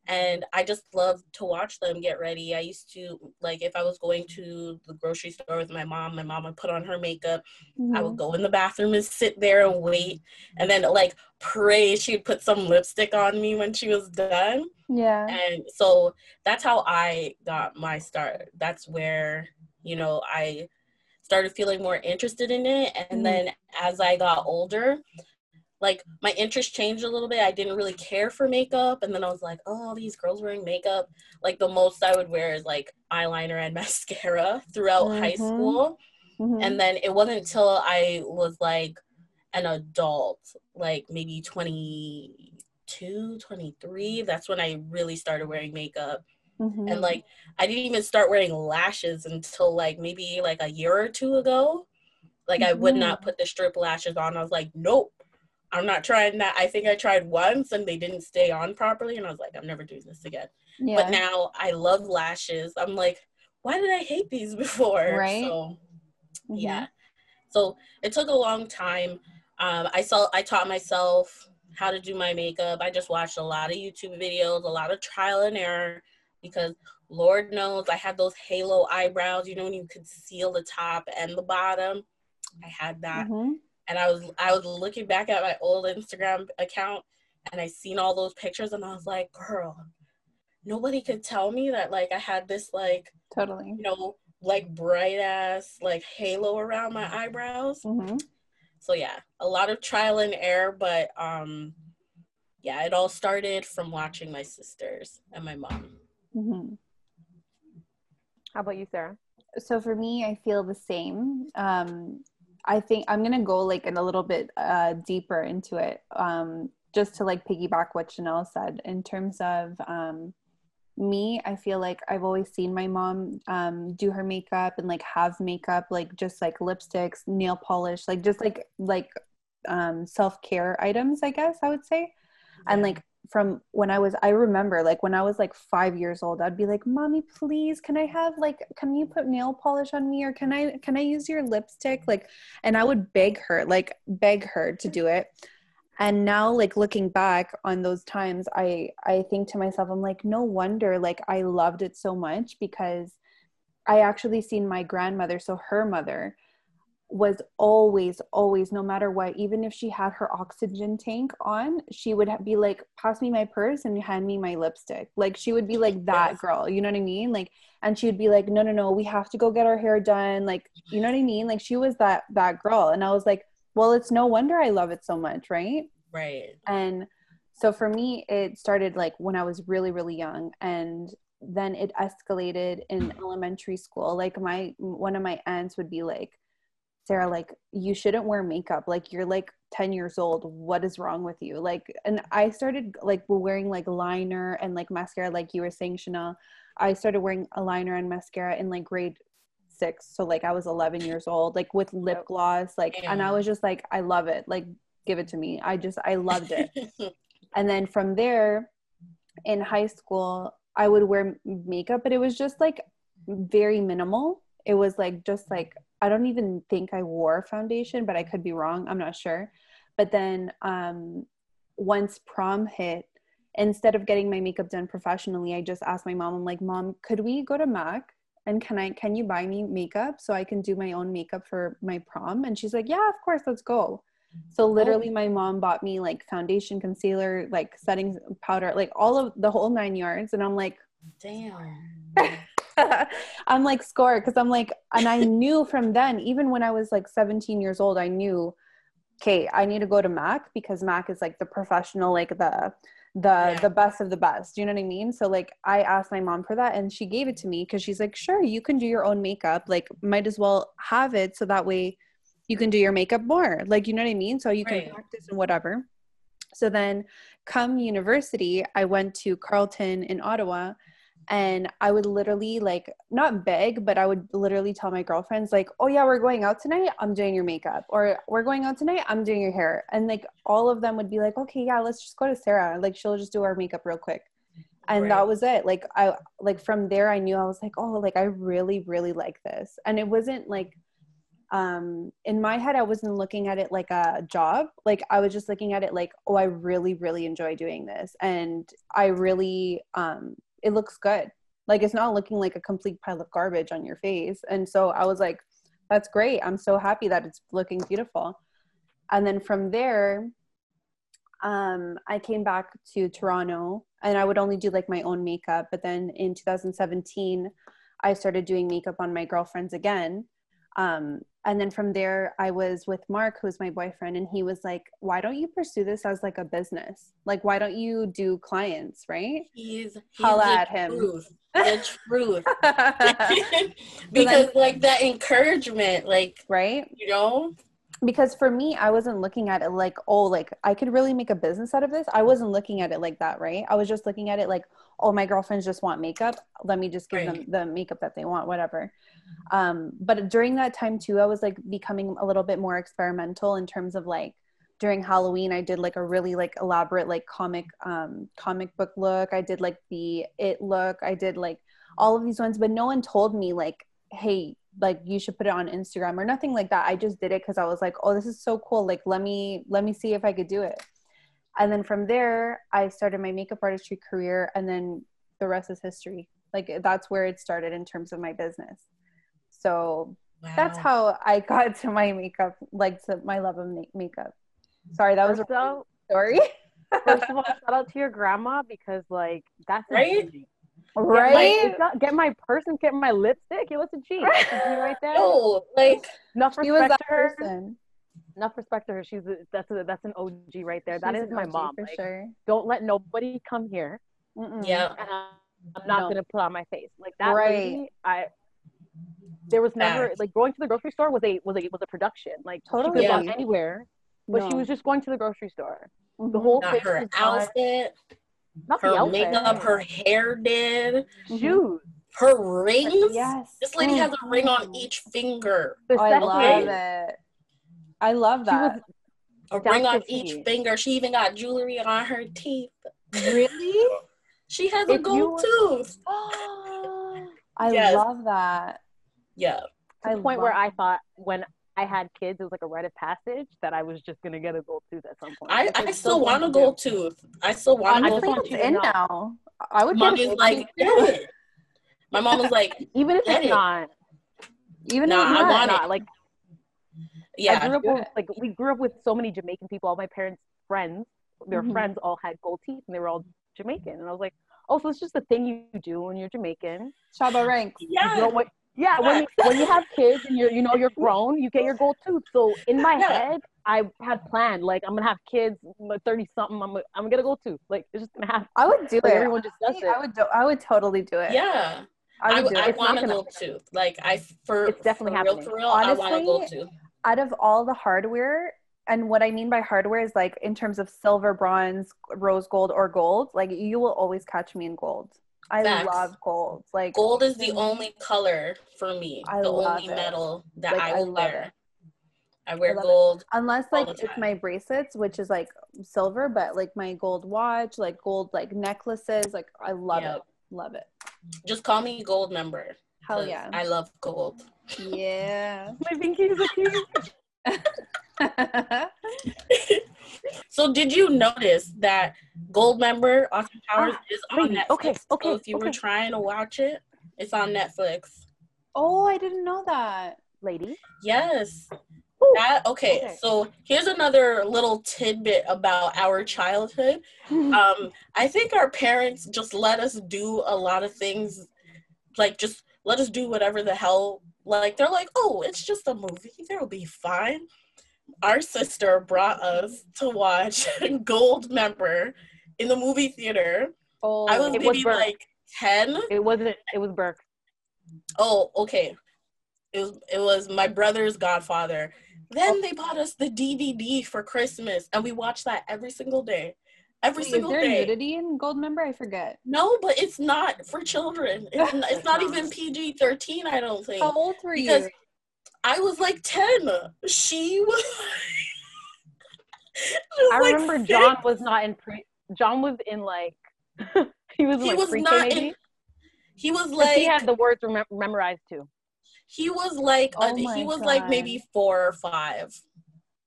and I just love to watch them get ready. I used to like if I was going to the grocery store with my mom, my mom would put on her makeup. Mm-hmm. I would mm-hmm. go in the bathroom and sit there and wait, and then like pray she'd put some lipstick on me when she was done. Yeah. And so that's how I got my start. That's where you know I started feeling more interested in it, and mm-hmm. then as I got older, like my interest changed a little bit. I didn't really care for makeup, and then I was like, oh, these girls wearing makeup. Like the most I would wear is like eyeliner and mascara throughout mm-hmm. high school, mm-hmm. and then it wasn't until I was like an adult, like maybe 22, 23, that's when I really started wearing makeup. Mm-hmm. And like I didn't even start wearing lashes until like maybe like a year or two ago. Like I would not mm-hmm. put the strip lashes on. I was like, nope, I'm not trying that. I think I tried once and they didn't stay on properly, and I was like, I'm never doing this again. Yeah. But now I love lashes. I'm like, why did I hate these before? Right. So, mm-hmm. yeah. So it took a long time. Um, I saw. I taught myself how to do my makeup. I just watched a lot of YouTube videos, a lot of trial and error, because Lord knows I had those halo eyebrows. You know when you could seal the top and the bottom. I had that. Mm-hmm and I was I was looking back at my old Instagram account and I seen all those pictures and I was like, girl, nobody could tell me that like I had this like totally you know like bright ass like halo around my eyebrows. Mm-hmm. So yeah, a lot of trial and error, but um yeah, it all started from watching my sisters and my mom. Mm-hmm. How about you, Sara? So for me, I feel the same. Um, I think I'm gonna go like in a little bit uh, deeper into it, um, just to like piggyback what Shenelle said in terms of um, me. I feel like I've always seen my mom um, do her makeup and like have makeup, like just like lipsticks, nail polish, like just like like um, self care items. I guess I would say, and like from when I was I remember like when I was like 5 years old I'd be like mommy please can I have like can you put nail polish on me or can I can I use your lipstick? Like and I would beg her like beg her to do it. And now like looking back on those times I I think to myself I'm like no wonder like I loved it so much because I actually seen my grandmother so her mother was always always no matter what even if she had her oxygen tank on she would be like pass me my purse and hand me my lipstick. Like she would be like that yes. girl you know what i mean? Like and she would be like no no no we have to go get our hair done. Like you know what i mean? Like she was that that girl. And i was like well it's no wonder i love it so much right? Right. And so for me it started like when i was really really young and then it escalated in elementary school. Like my one of my aunts would be like Sara, like, you shouldn't wear makeup. Like, you're like 10 years old. What is wrong with you? Like, and I started like wearing like liner and like mascara, like you were saying, Shenelle. I started wearing a liner and mascara in like grade six. So, like, I was 11 years old, like with lip gloss. Like, and I was just like, I love it. Like, give it to me. I just, I loved it. and then from there in high school, I would wear makeup, but it was just like very minimal. It was like just like I don't even think I wore foundation, but I could be wrong. I'm not sure. But then um, once prom hit instead of getting my makeup done professionally, I just asked my mom, I'm like, Mom, could we go to MAC? And can I can you buy me makeup so I can do my own makeup for my prom? And she's like, Yeah, of course, let's go. So oh. literally my mom bought me like foundation, concealer, like setting powder, like all of the whole nine yards. And I'm like, damn. I'm like score because I'm like, and I knew from then, even when I was like 17 years old, I knew, okay, I need to go to Mac because Mac is like the professional, like the the yeah. the best of the best. Do you know what I mean? So like I asked my mom for that and she gave it to me because she's like, sure, you can do your own makeup. Like might as well have it so that way you can do your makeup more. Like you know what I mean? So you right. can practice and whatever. So then come university, I went to Carleton in Ottawa and I would literally like not beg, but I would literally tell my girlfriends like, "Oh yeah, we're going out tonight. I'm doing your makeup." Or "We're going out tonight. I'm doing your hair." And like all of them would be like, "Okay, yeah, let's just go to Sara. Like she'll just do our makeup real quick." And right. that was it. Like I like from there I knew I was like, "Oh, like I really really like this." And it wasn't like um in my head I wasn't looking at it like a job. Like I was just looking at it like, "Oh, I really really enjoy doing this." And I really um it looks good. Like it's not looking like a complete pile of garbage on your face. And so I was like, that's great. I'm so happy that it's looking beautiful. And then from there, um, I came back to Toronto and I would only do like my own makeup. But then in 2017, I started doing makeup on my girlfriends again. Um, and then from there i was with mark who's my boyfriend and he was like why don't you pursue this as like a business? Like why don't you do clients? Right? He's, he's Holla at him. truth, the truth. Because like that encouragement like right? you know because for me i wasn't looking at it like oh like i could really make a business out of this. I wasn't looking at it like that right? I was just looking at it like oh my girlfriends just want makeup. Let me just give right. them the makeup that they want whatever. Um, but during that time too i was like becoming a little bit more experimental in terms of like during halloween i did like a really like elaborate like comic um comic book look. I did like the it look. I did like all of these ones but no one told me like hey like you should put it on instagram or nothing like that i just did it because i was like oh this is so cool like let me let me see if i could do it and then from there i started my makeup artistry career and then the rest is history like that's where it started in terms of my business so wow. that's how I got to my makeup, like to my love of makeup. Sorry, that was first a story. first of all, shout out to your grandma because like that's right. Right? Get my, get my purse and get my lipstick. It was a G. Right, right there. No, like enough respect to her. Person. Enough respect to her. She's a, that's a, that's an OG right there. She's that is my OG mom. For like, sure. Don't let nobody come here. Mm-mm. Yeah. I'm not no. gonna put on my face like that. Right. Lady, I there was never like going to the grocery store was a was a was a production. Like totally she could yeah. anywhere, but no. she was just going to the grocery store. Mm-hmm. The whole not her outfit, not her outfit. makeup, her hair did, mm-hmm. shoes, her rings. Yes, this lady mm-hmm. has a ring on each finger. Oh, I love it. I love that. a ring on each finger. She even got jewelry on her teeth. Really? she has if a gold you... tooth. I yes. love that. Yeah. To the point where I thought when I had kids, it was like a rite of passage that I was just gonna get a gold tooth at some point. I, I still want a gold tooth. I still want a gold tooth. in now. I would Mommy's like, get it. My mom was like, even if it's it. not, even nah, if it's I want not, it. like, yeah, I grew up with, like we grew up with so many Jamaican people. All my parents' friends, their mm-hmm. friends all had gold teeth, and they were all Jamaican. And I was like, oh, so it's just a thing you do when you're Jamaican. Shabba ranks. Yeah. You know what? Yeah, when you, when you have kids and you're you know you're grown, you get your gold tooth. So in my head, I had planned like I'm gonna have kids, thirty something. I'm I'm gonna get a gold tooth. Like it's just gonna happen. I would do like, it. Everyone just does it. I would do. I would totally do it. Yeah. I, would I, I want a gold tooth. Like I for it's definitely for happening. Real, for real, Honestly, I want a gold tooth. Out of all the hardware, and what I mean by hardware is like in terms of silver, bronze, rose gold, or gold. Like you will always catch me in gold. I Facts. love gold. Like gold is the only color for me. I the only it. metal that like, I will I wear. It. I wear I gold. It. Unless like it's my bracelets, which is like silver, but like my gold watch, like gold like necklaces, like I love yep. it. Love it. Just call me gold member. Hell yeah. I love gold. Yeah. my pinky's a cute. so did you notice that Goldmember, Austin Powers ah, is on Netflix. Okay, okay. So if you okay. were trying to watch it, it's on Netflix. Oh, I didn't know that, lady. Yes. That okay, okay, so here's another little tidbit about our childhood. um, I think our parents just let us do a lot of things, like just let us do whatever the hell. Like they're like, oh, it's just a movie, they'll be fine. Our sister brought us to watch Goldmember in the movie theater. Oh, I was maybe was like ten. It wasn't. It was Burke. Oh, okay. It was. It was my brother's Godfather then oh. they bought us the DVD for Christmas, and we watched that every single day. Every Wait, single is there day. nudity in Goldmember? I forget. No, but it's not for children. It's, not, it's not even PG thirteen. I don't think. How old were because you? I was like ten. She was. I like remember six. John was not in pre. John was in like. he was. He like was not in. He was like. He had the words rem- memorized too. He was like oh a, he was God. like maybe four or five.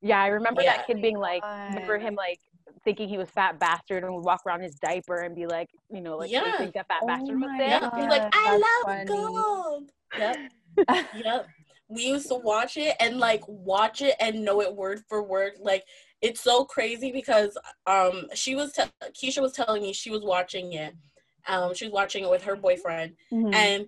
Yeah, I remember yeah. that kid being like, remember him like thinking he was fat bastard and would walk around his diaper and be like, you know, like yeah. think that fat oh bastard was there. Yeah. He's like, I That's love funny. gold. Yep. yep. We used to watch it and like watch it and know it word for word. Like it's so crazy because um she was te- Keisha was telling me she was watching it. Um, she was watching it with her boyfriend, mm-hmm. and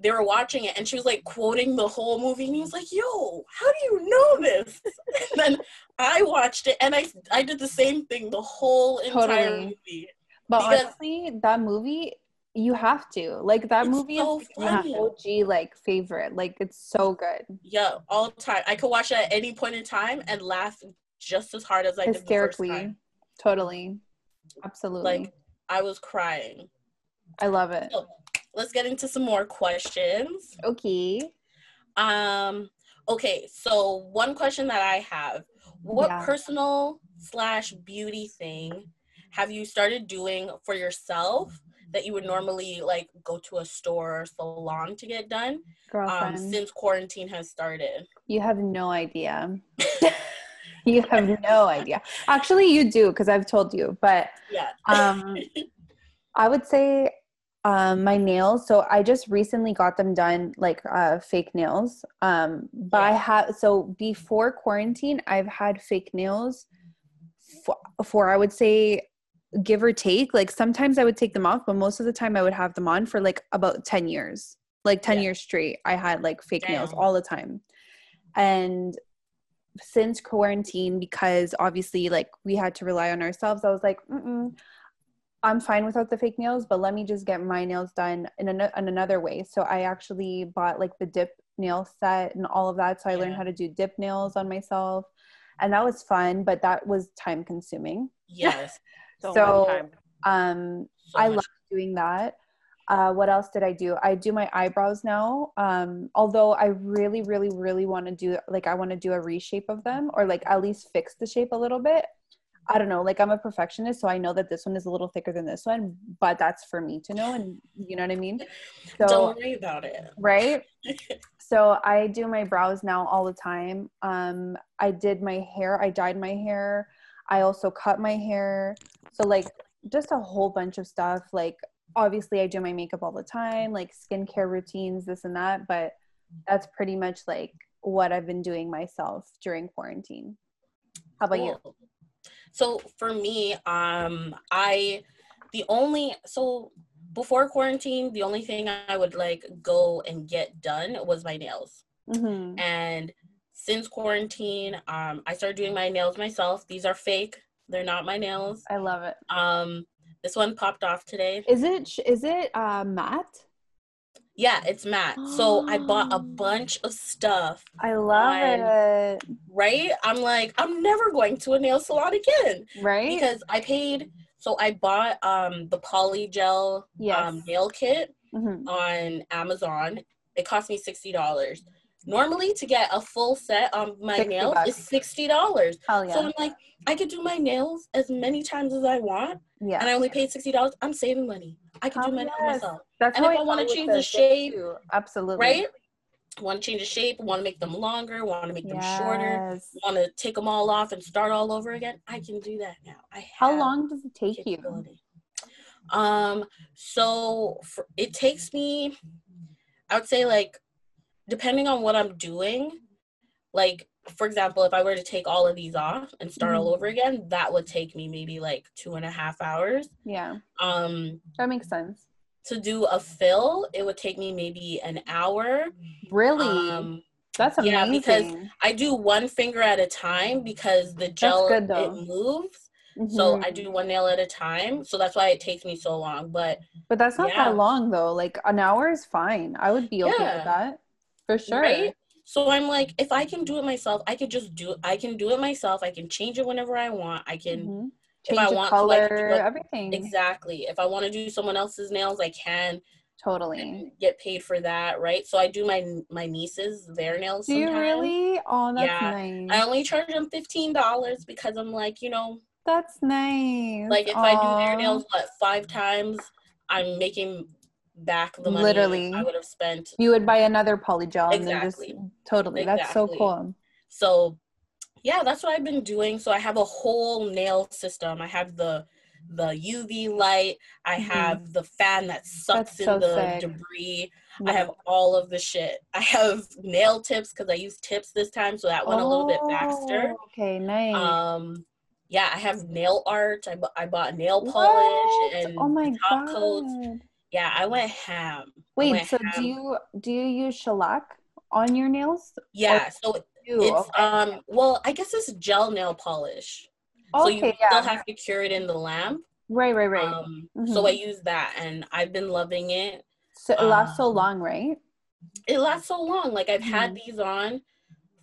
they were watching it and she was like quoting the whole movie and he was like yo how do you know this and then i watched it and i i did the same thing the whole entire totally. movie but honestly that movie you have to like that movie so is my OG like favorite. Like it's so good. Yeah, all the time. I could watch it at any point in time and laugh just as hard as I Hysterically. did the first time. Totally, absolutely. Like I was crying. I love it. So, let's get into some more questions. Okay. Um, okay, so one question that I have what yeah. personal slash beauty thing have you started doing for yourself that you would normally like go to a store or salon to get done um, since quarantine has started? You have no idea. you have no idea. Actually, you do because I've told you, but yeah. um, I would say um, my nails so i just recently got them done like uh, fake nails um, but yeah. i have so before quarantine i've had fake nails for, for i would say give or take like sometimes i would take them off but most of the time i would have them on for like about 10 years like 10 yeah. years straight i had like fake Damn. nails all the time and since quarantine because obviously like we had to rely on ourselves i was like Mm-mm, I'm fine without the fake nails, but let me just get my nails done in, an- in another way. So I actually bought like the dip nail set and all of that. So I yeah. learned how to do dip nails on myself. And that was fun, but that was time consuming. Yes. so, so um, so I love doing that. Uh, what else did I do? I do my eyebrows now. Um, although I really, really, really want to do like I want to do a reshape of them or like at least fix the shape a little bit. I don't know, like I'm a perfectionist, so I know that this one is a little thicker than this one, but that's for me to know, and you know what I mean. So, don't worry about it, right? so I do my brows now all the time. Um, I did my hair, I dyed my hair, I also cut my hair, so like just a whole bunch of stuff. Like obviously, I do my makeup all the time, like skincare routines, this and that, but that's pretty much like what I've been doing myself during quarantine. How about cool. you? So for me, um, I the only so before quarantine, the only thing I would like go and get done was my nails. Mm-hmm. And since quarantine, um, I started doing my nails myself. These are fake; they're not my nails. I love it. Um, this one popped off today. Is it is it uh, matte? Yeah, it's matte. So I bought a bunch of stuff. I love on, it. Right? I'm like, I'm never going to a nail salon again. Right? Because I paid so I bought um the polygel yes. um, nail kit mm-hmm. on Amazon. It cost me sixty dollars. Normally to get a full set on my nails bucks. is sixty dollars. Yeah. So I'm like, I could do my nails as many times as I want. Yeah. And I only paid sixty dollars. I'm saving money. I can do my nails myself. That's and if I, I want to change the shade, absolutely right. want to change the shape, want to make them longer, want to make them yes. shorter, want to take them all off and start all over again, I can do that now. I How long does it take you? Um, so for, it takes me, I would say like, depending on what I'm doing, like for example, if I were to take all of these off and start mm-hmm. all over again, that would take me maybe like two and a half hours. Yeah. Um, that makes sense to do a fill, it would take me maybe an hour. Really? Um, That's amazing. Yeah, because I do one finger at a time because the gel good, it moves. Mm-hmm. So I do one nail at a time. So that's why it takes me so long. But but that's not yeah. that long though. Like an hour is fine. I would be okay yeah. with that for sure. Right? So I'm like, if I can do it myself, I could just do. I can do it myself. I can change it whenever I want. I can. Mm-hmm Change if I want color, to, like, everything. Exactly. If I want to do someone else's nails, I can. Totally. Get paid for that, right? So I do my my nieces their nails. Do sometimes. you really? Oh, that's yeah. nice. I only charge them fifteen dollars because I'm like, you know. That's nice. Like if Aww. I do their nails, what five times, I'm making back the money literally I would have spent. You would buy another polygel exactly. and then just totally. Exactly. That's so cool. So yeah, that's what I've been doing. So I have a whole nail system. I have the the UV light. I mm-hmm. have the fan that sucks in the sick. debris. Yeah. I have all of the shit. I have nail tips because I used tips this time, so that went oh, a little bit faster. Oh, okay, nice. Um, yeah, I have nail art. I, bu- I bought nail polish what? and oh my top God. coats. Yeah, I went ham. Wait, went so ham. do you do you use shellac on your nails? Yeah, or- so it's okay. um well, I guess it's gel nail polish. Okay, so you yeah. still have to cure it in the lamp. Right, right, right. Um, mm-hmm. So I use that, and I've been loving it. So it lasts um, so long, right? It lasts so long. Like I've mm-hmm. had these on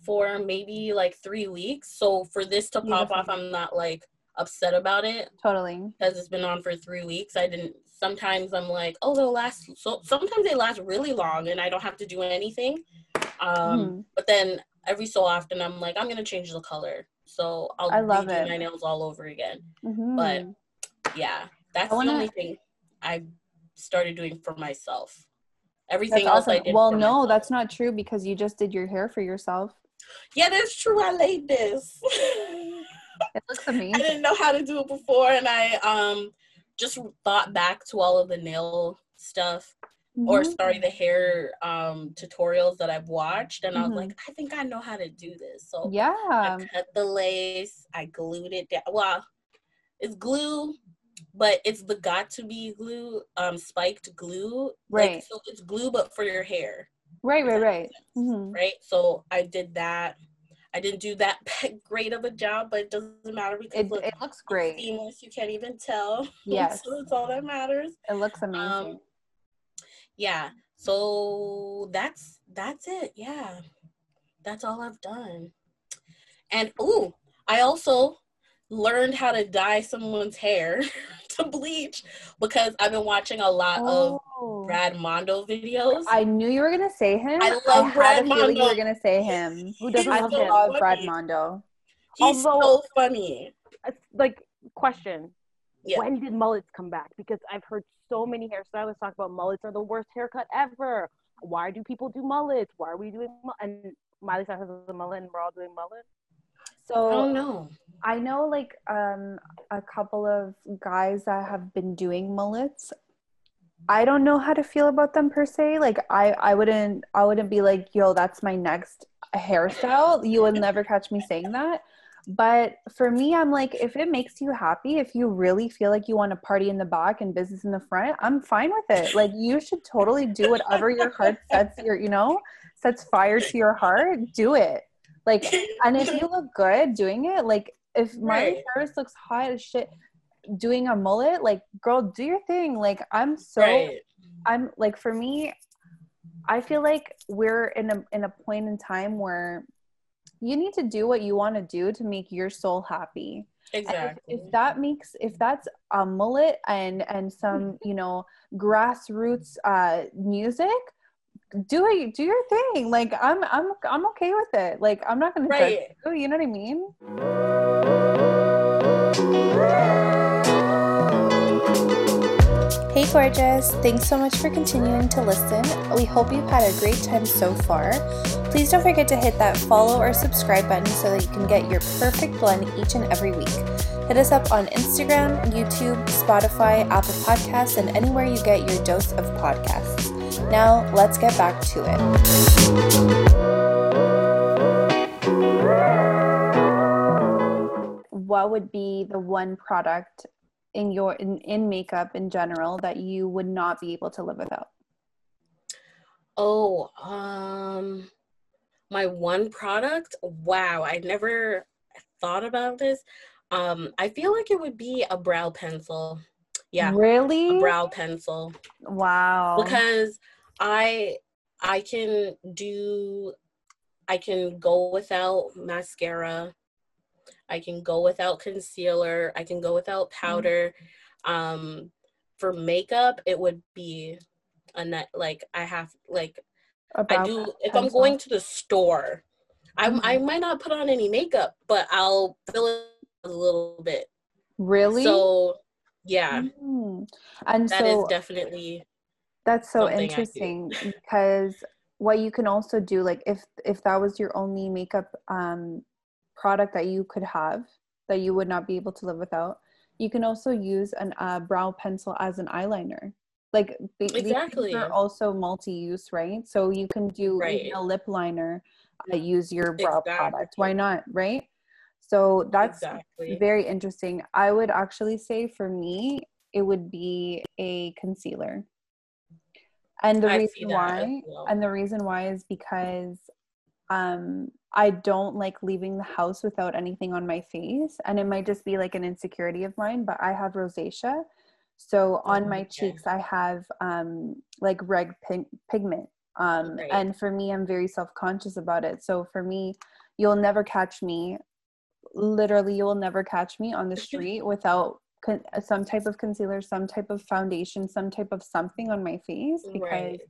for maybe like three weeks. So for this to pop off, I'm not like upset about it. Totally. Because it's been on for three weeks. I didn't. Sometimes I'm like, oh, they'll last. So sometimes they last really long, and I don't have to do anything. Um, mm-hmm. But then every so often I'm like, I'm gonna change the color. So I'll I love it. my nails all over again. Mm-hmm. But yeah, that's wanna... the only thing I started doing for myself. Everything that's else awesome. I did. Well, no, myself. that's not true because you just did your hair for yourself. Yeah, that's true. I laid this. it looks amazing. I didn't know how to do it before, and I um just thought back to all of the nail stuff mm-hmm. or sorry the hair um tutorials that I've watched and mm-hmm. I was like mm-hmm. I think I know how to do this so yeah I cut the lace I glued it down well it's glue but it's the Got2b glue um spiked glue right like, so it's glue but for your hair right right right mm-hmm. right so I did that I didn't do that great of a job, but it doesn't matter because it, look, it looks great. Seamless, you can't even tell. Yes, so that's all that matters. It looks amazing. Um, yeah so that's that's it yeah that's all i've done and ooh i also learned how to dye someone's hair to bleach because i've been watching a lot oh. of brad mondo videos i knew you were gonna say him i love I brad mondo you were gonna say him who doesn't love, so love brad mondo he's Although, so funny like question yeah. when did mullets come back because i've heard so many hairstylists talk about mullets are the worst haircut ever. Why do people do mullets? Why are we doing and Miley Cyrus has a mullet and we're all doing mullets? So I don't know. I know like um a couple of guys that have been doing mullets. I don't know how to feel about them per se. Like I I wouldn't I wouldn't be like, yo, that's my next hairstyle. You would never catch me saying that. But for me, I'm like, if it makes you happy, if you really feel like you want to party in the back and business in the front, I'm fine with it. Like you should totally do whatever your heart sets your, you know, sets fire to your heart, do it. Like, and if you look good doing it, like if Miley right. Cyrus looks hot as shit doing a mullet, like girl, do your thing. Like I'm so right. I'm like for me, I feel like we're in a in a point in time where you need to do what you want to do to make your soul happy exactly if, if, that makes if that's a mullet and and some you know grassroots uh music do it do your thing like i'm i'm i'm okay with it like i'm not gonna right. judge you you know what i mean Hey gorgeous. Thanks so much for continuing to listen. We hope you've had a great time so far. Please don't forget to hit that follow or subscribe button so that you can get your perfect blend each and every week. Hit us up on Instagram, YouTube, Spotify, Apple Podcasts, and anywhere you get your dose of podcasts. Now, let's get back to it. What would be the one product in your in, in makeup in general that you would not be able to live without? Oh, um my one product? Wow, I never thought about this. Um I feel like it would be a brow pencil. Yeah. Really? A brow pencil. Wow. Because I I can do I can go without mascara. I can go without concealer. I can go without mm-hmm. powder. Um, for makeup, it would be a net. Like I have like About I do if I'm going to the store. I mm-hmm. I might not put on any makeup, but I'll fill it a little bit. Really? So yeah, mm. and that so, is definitely that's so interesting because what you can also do, like if if that was your only makeup um product that you could have that you would not be able to live without you can also use a uh, brow pencil as an eyeliner. Like exactly these are also multi-use right? So you can do right. a lip liner uh, use your brow exactly. product. Why not right? So that's exactly. very interesting. I would actually say for me it would be a concealer and the I reason why well. and the reason why is because um I don't like leaving the house without anything on my face. And it might just be like an insecurity of mine, but I have rosacea. So on my cheeks, I have um, like red pig- pigment. Um, right. And for me, I'm very self conscious about it. So for me, you'll never catch me, literally, you will never catch me on the street without con- some type of concealer, some type of foundation, some type of something on my face because right.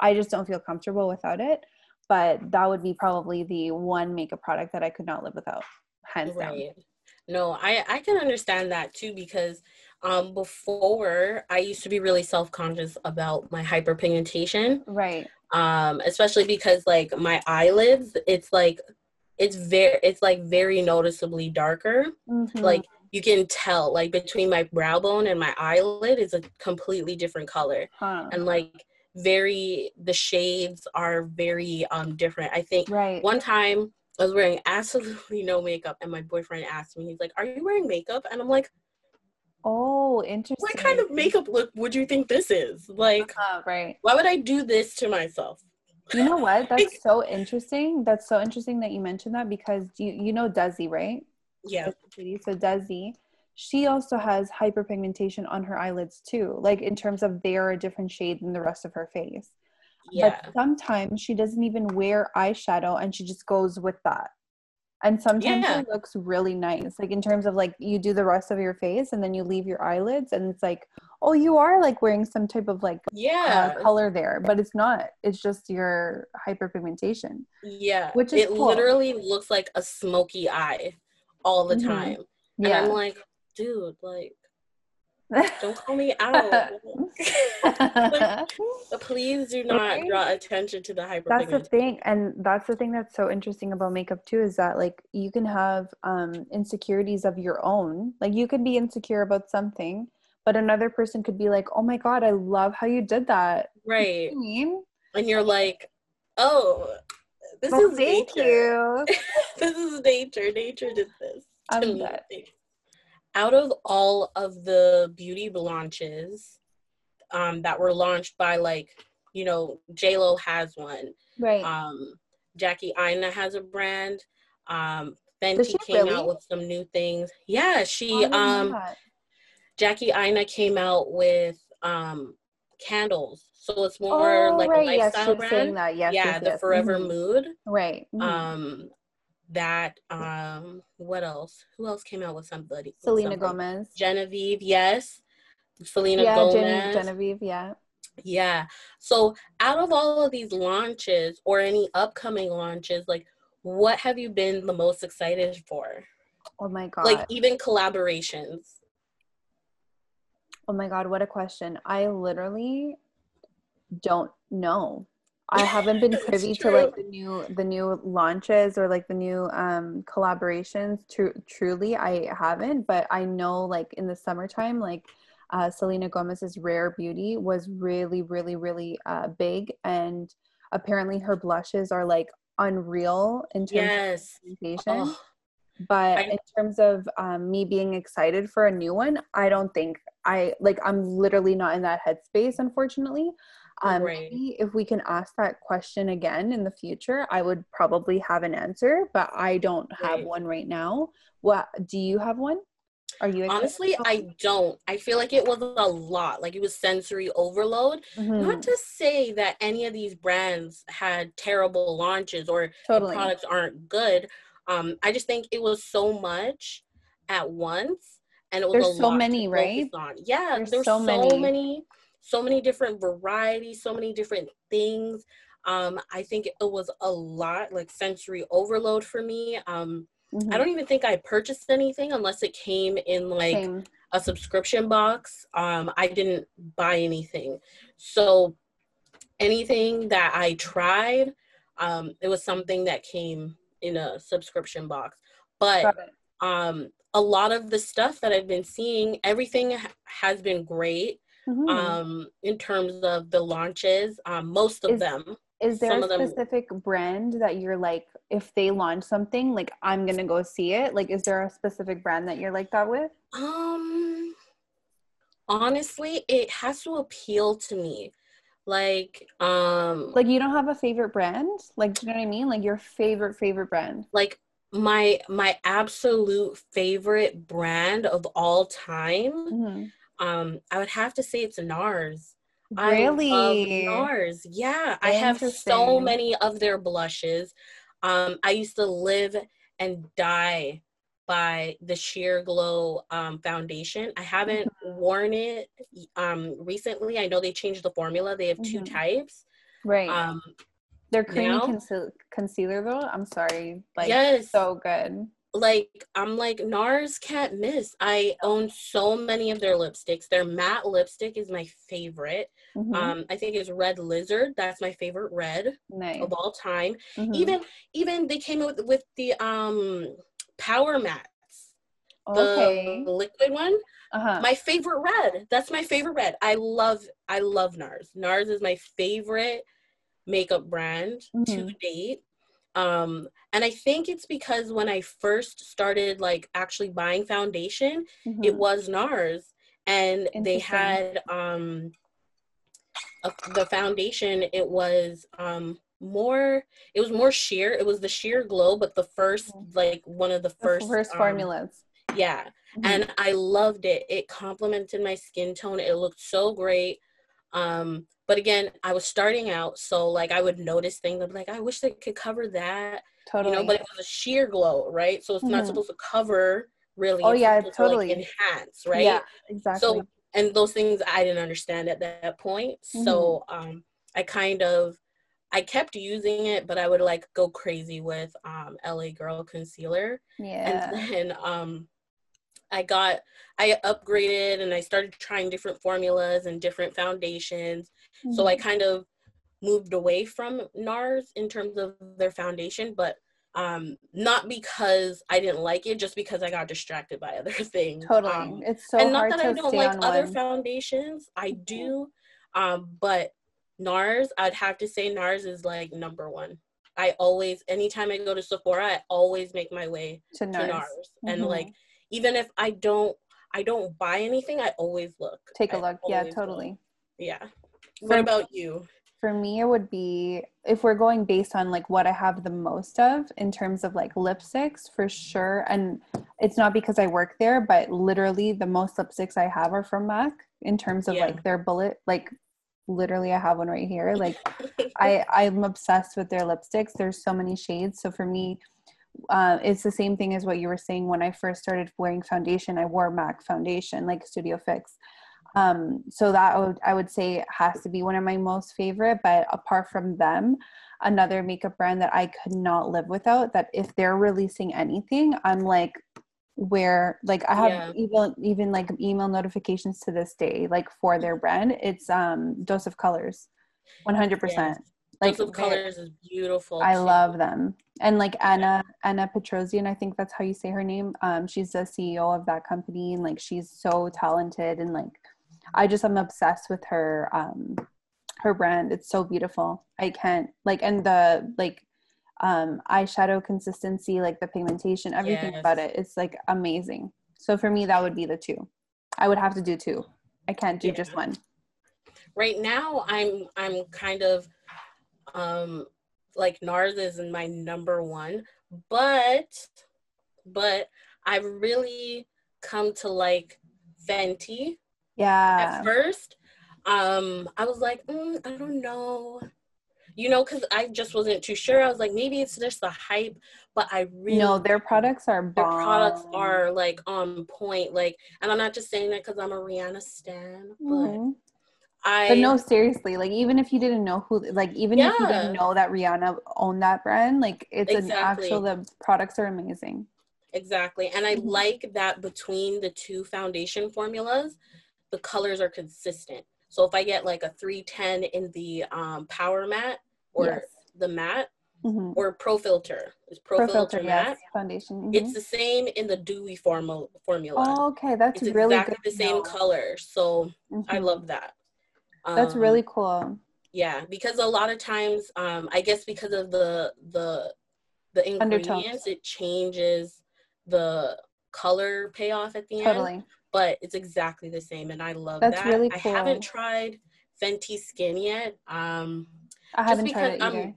I just don't feel comfortable without it but that would be probably the one makeup product that I could not live without, hands right. down. No, I I can understand that too because um before I used to be really self-conscious about my hyperpigmentation. Right. Um especially because like my eyelids it's like it's very it's like very noticeably darker. Mm-hmm. Like you can tell like between my brow bone and my eyelid is a completely different color. Huh. And like very the shades are very um different. I think right. one time I was wearing absolutely no makeup and my boyfriend asked me, he's like, Are you wearing makeup? And I'm like, Oh, interesting. What kind of makeup look would you think this is? Like uh, right. Why would I do this to myself? You know what? That's so interesting. That's so interesting that you mentioned that because you you know Desi, right? Yeah. So Desi, she also has hyperpigmentation on her eyelids too like in terms of they're a different shade than the rest of her face yeah. but sometimes she doesn't even wear eyeshadow and she just goes with that and sometimes yeah. it looks really nice like in terms of like you do the rest of your face and then you leave your eyelids and it's like oh you are like wearing some type of like yeah uh, color there but it's not it's just your hyperpigmentation yeah which is it cool. literally looks like a smoky eye all the mm-hmm. time and i'm like dude, like, don't call me out. like, please do not draw attention to the hyperpigmentation. That's the thing, and that's the thing that's so interesting about makeup too is that like you can have um, insecurities of your own. Like you could be insecure about something, but another person could be like, "Oh my god, I love how you did that." Right. You know I mean? And you're like, "Oh, this well, is thank nature. you. this is nature. Nature did this." I'm dead out of all of the beauty launches um, that were launched by like you know J Lo has one, right? Um, Jackie Aina has a brand. Um, Fenty came really? out with some new things. Yeah, she um, Jackie Aina came out with um candles, so it's more oh, like right. a lifestyle yes, brand. Yes, yeah, yes, the Forever mm-hmm. Mood. Right. Mm-hmm. Um, that um what else who else came out with somebody selena something? gomez genevieve yes selena yeah, gomez Gen- genevieve yeah yeah so out of all of these launches or any upcoming launches like what have you been the most excited for oh my god like even collaborations Oh my god, what a question. I literally don't know. I haven't been privy to like the new the new launches or like the new um collaborations. Tr- truly, I haven't, but I know like in the summertime, like uh, Selena Gomez's Rare Beauty was really, really, really uh, big, and apparently her blushes are like unreal in terms yes. of presentation. Oh. But I, in terms of um, me being excited for a new one, I don't think I like. I'm literally not in that headspace, unfortunately. Um, right. maybe if we can ask that question again in the future, I would probably have an answer, but I don't have right. one right now. What do you have one? Are you honestly? I don't. I feel like it was a lot. Like it was sensory overload. Mm-hmm. Not to say that any of these brands had terrible launches or totally. products aren't good. Um, I just think it was so much at once, and it was there's so many, right? On. Yeah, there's, there's so, so many. many, so many different varieties, so many different things. Um, I think it was a lot, like sensory overload for me. Um, Mm-hmm. I don't even think I purchased anything unless it came in like Same. a subscription box. Um, I didn't buy anything. So anything that I tried, um, it was something that came in a subscription box. But um, a lot of the stuff that I've been seeing, everything has been great. Mm-hmm. Um, in terms of the launches, um, most of is, them. Is there a specific them, brand that you're like, if they launch something, like I'm gonna go see it? Like, is there a specific brand that you're like that with? Um, honestly, it has to appeal to me. Like, um, like you don't have a favorite brand? Like, do you know what I mean? Like your favorite favorite brand? Like my my absolute favorite brand of all time. Mm-hmm. Um, I would have to say it's NARS. Really? NARS. Yeah, I have so many of their blushes. Um, I used to live and die by the Sheer Glow um, foundation. I haven't mm-hmm. worn it um, recently. I know they changed the formula. They have mm-hmm. two types. Right. Um, Their creamy conceal- concealer though. I'm sorry. Like yes. so good like I'm like NARS can't miss. I own so many of their lipsticks. Their matte lipstick is my favorite. Mm-hmm. Um, I think it's Red Lizard. That's my favorite red nice. of all time. Mm-hmm. Even even they came with with the um Power Mattes, okay. the liquid one. Uh-huh. My favorite red. That's my favorite red. I love I love NARS. NARS is my favorite makeup brand mm-hmm. to date um and i think it's because when i first started like actually buying foundation mm-hmm. it was nars and they had um a, the foundation it was um more it was more sheer it was the sheer glow but the 1st mm-hmm. like one of the first the first um, formulas yeah mm-hmm. and i loved it it complemented my skin tone it looked so great um but again, I was starting out, so like I would notice things. I'm like, I wish they could cover that. Totally. You know, but it was a sheer glow, right? So it's mm-hmm. not supposed to cover really. Oh yeah, totally. To, like, enhance, right? Yeah, exactly. So and those things I didn't understand at that point. Mm-hmm. So um, I kind of I kept using it, but I would like go crazy with um, LA Girl concealer. Yeah. And then um, I got I upgraded and I started trying different formulas and different foundations. Mm-hmm. So I mm-hmm. kind of moved away from NARS in terms of their foundation, but um not because I didn't like it, just because I got distracted by other things. Totally. Um, it's so and not that I don't like other one. foundations. I mm-hmm. do. Um, but NARS, I'd have to say NARS is like number one. I always anytime I go to Sephora, I always make my way to NARS. To NARS. Mm-hmm. And like even if I don't I don't buy anything, I always look. Take a look. Yeah, totally. Look. Yeah. For what about you? For me, it would be if we're going based on like what I have the most of in terms of like lipsticks for sure. And it's not because I work there, but literally the most lipsticks I have are from MAC in terms of yeah. like their bullet, like literally I have one right here. Like I I'm obsessed with their lipsticks. There's so many shades. So for me, uh, it's the same thing as what you were saying when I first started wearing foundation. I wore MAC foundation, like Studio Fix. Um, so that I would, I would say has to be one of my most favorite. But apart from them, another makeup brand that I could not live without. That if they're releasing anything, I'm like, where like I have yeah. even even like email notifications to this day, like for their brand. It's um Dose of Colors, one hundred percent. Like of Colors is beautiful. I too. love them, and like Anna Anna Petrosian, I think that's how you say her name. Um, she's the CEO of that company, and like she's so talented, and like I just am obsessed with her um her brand. It's so beautiful. I can't like and the like um eyeshadow consistency, like the pigmentation, everything yes. about it. It's like amazing. So for me that would be the two. I would have to do two. I can't do yeah. just one. Right now I'm I'm kind of um like NARS is my number one, but but I've really come to like Fenty. Yeah. At first, um, I was like, mm, I don't know, you know, because I just wasn't too sure. I was like, maybe it's just the hype, but I really no, their products are bomb. their products are like on point. Like, and I'm not just saying that because I'm a Rihanna stan, but. Mm-hmm. I, but no, seriously, like even if you didn't know who, like even yeah. if you didn't know that Rihanna owned that brand, like it's exactly. an actual. The products are amazing. Exactly, and I mm-hmm. like that between the two foundation formulas, the colors are consistent. So if I get like a 310 in the um, power matte or yes. the matte mm-hmm. or pro filter, it's pro, pro filter, filter matte yes. foundation. Mm-hmm. It's the same in the dewy formal formula. Oh, okay, that's it's really exactly the same color. So mm-hmm. I love that. Um, that's really cool. Yeah, because a lot of times, um, I guess because of the the the ingredients, Undertones. it changes the color payoff at the totally. end but it's exactly the same and I love That's that. Really cool. I haven't tried Fenty Skin yet. Um I haven't tried it either.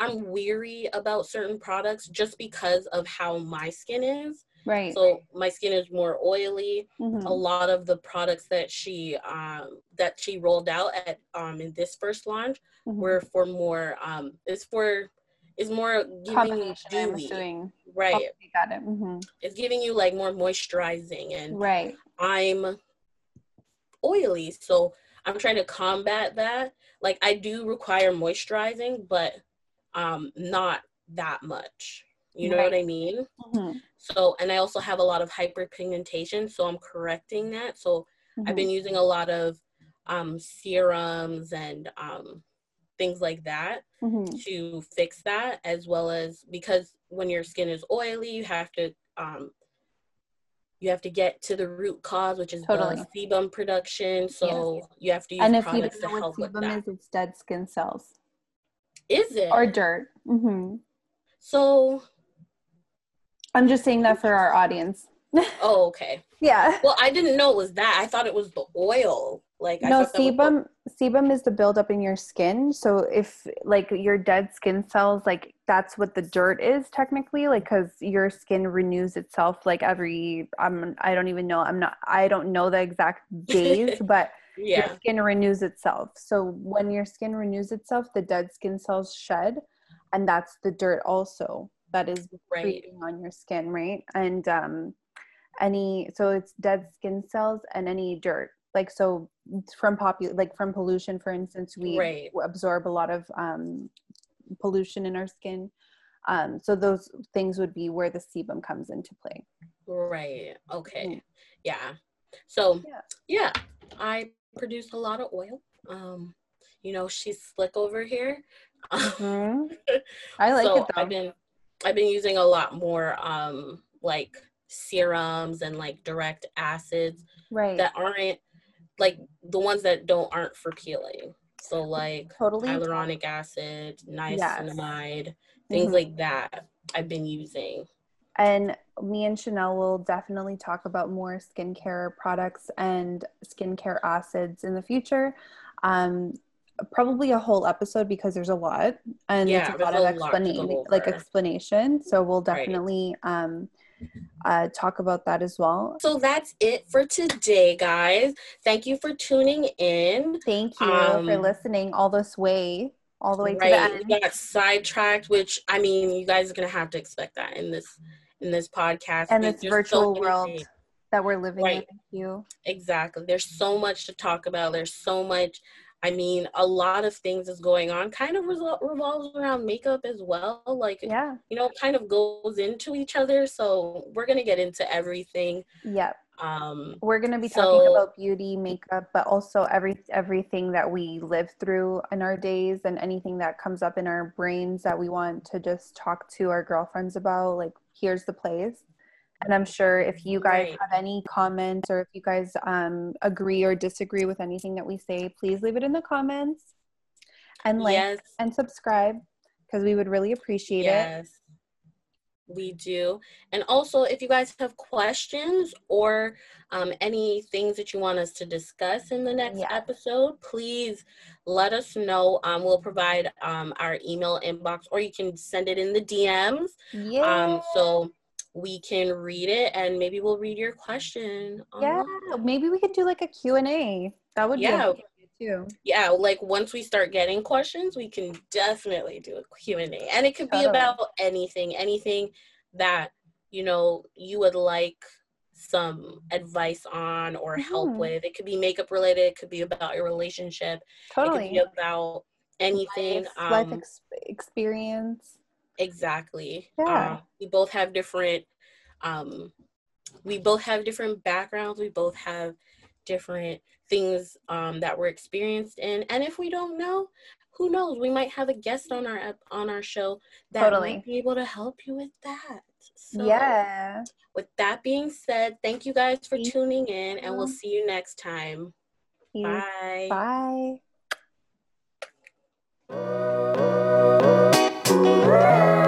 I'm, I'm weary about certain products just because of how my skin is. Right. So my skin is more oily. Mm-hmm. A lot of the products that she um that she rolled out at um in this first launch mm-hmm. were for more um it's for is more giving you dewy. Right. Oh, got it. Mm-hmm. It's giving you like more moisturizing and right. I'm oily, so I'm trying to combat that. Like I do require moisturizing, but um not that much. You know right. what I mean? Mm-hmm. So, and I also have a lot of hyperpigmentation, so I'm correcting that. So, mm-hmm. I've been using a lot of um, serums and um, things like that mm-hmm. to fix that, as well as because when your skin is oily, you have to um, you have to get to the root cause, which is totally. the sebum production. So yes. you have to use and if you don't know what sebum is, it's dead skin cells. Is it or dirt? Mm-hmm. So I'm just saying that for our audience. oh, okay. Yeah. Well, I didn't know it was that. I thought it was the oil. Like no, sebum sebum is the buildup in your skin. So if like your dead skin cells, like that's what the dirt is technically, like because your skin renews itself like every. I'm I don't even know. I'm not. I don't know the exact days, but yeah. your skin renews itself. So when your skin renews itself, the dead skin cells shed, and that's the dirt also that is right. on your skin, right? And um, any so it's dead skin cells and any dirt like so from popu- like from pollution for instance we right. absorb a lot of um, pollution in our skin um, so those things would be where the sebum comes into play right okay mm. yeah so yeah. yeah i produce a lot of oil um you know she's slick over here mm-hmm. i like so it though. i've been i've been using a lot more um like serums and like direct acids right that aren't like the ones that don't aren't for peeling. So like totally hyaluronic acid, niacinamide, yes. things mm-hmm. like that. I've been using. And me and Shenelle will definitely talk about more skincare products and skincare acids in the future. Um, probably a whole episode because there's a lot and yeah, it's a lot of explanation like explanation. So we'll definitely right. um uh, talk about that as well. So that's it for today, guys. Thank you for tuning in. Thank you um, for listening all this way, all the way right. to the end. We got sidetracked, which I mean, you guys are gonna have to expect that in this in this podcast and this virtual so world that we're living right. in. You exactly. There's so much to talk about. There's so much I mean, a lot of things is going on, kind of resol- revolves around makeup as well. Like, yeah, you know, kind of goes into each other. So we're gonna get into everything. Yep. Um, we're gonna be so, talking about beauty, makeup, but also every everything that we live through in our days and anything that comes up in our brains that we want to just talk to our girlfriends about. Like, here's the place. And I'm sure if you guys right. have any comments or if you guys um, agree or disagree with anything that we say, please leave it in the comments and like yes. and subscribe because we would really appreciate it. yes. it. We do. And also, if you guys have questions or um, any things that you want us to discuss in the next yeah. episode, please let us know. Um, we'll provide um, our email inbox or you can send it in the DMs. Yeah. Um, so we can read it and maybe we'll read your question. Yeah, maybe we could do like a Q&A. That would yeah. be too. Yeah, like once we start getting questions, we can definitely do a Q&A. And it could be totally. about anything, anything that, you know, you would like some advice on or help mm-hmm. with. It could be makeup related, it could be about your relationship. Totally. It could be about anything life, um, life ex- experience Exactly. Yeah. Um, we both have different um we both have different backgrounds. We both have different things um that we're experienced in. And if we don't know, who knows? We might have a guest on our on our show that totally. might be able to help you with that. So, yeah. With that being said, thank you guys for tuning in, and we'll see you next time. Bye. Bye. Woo!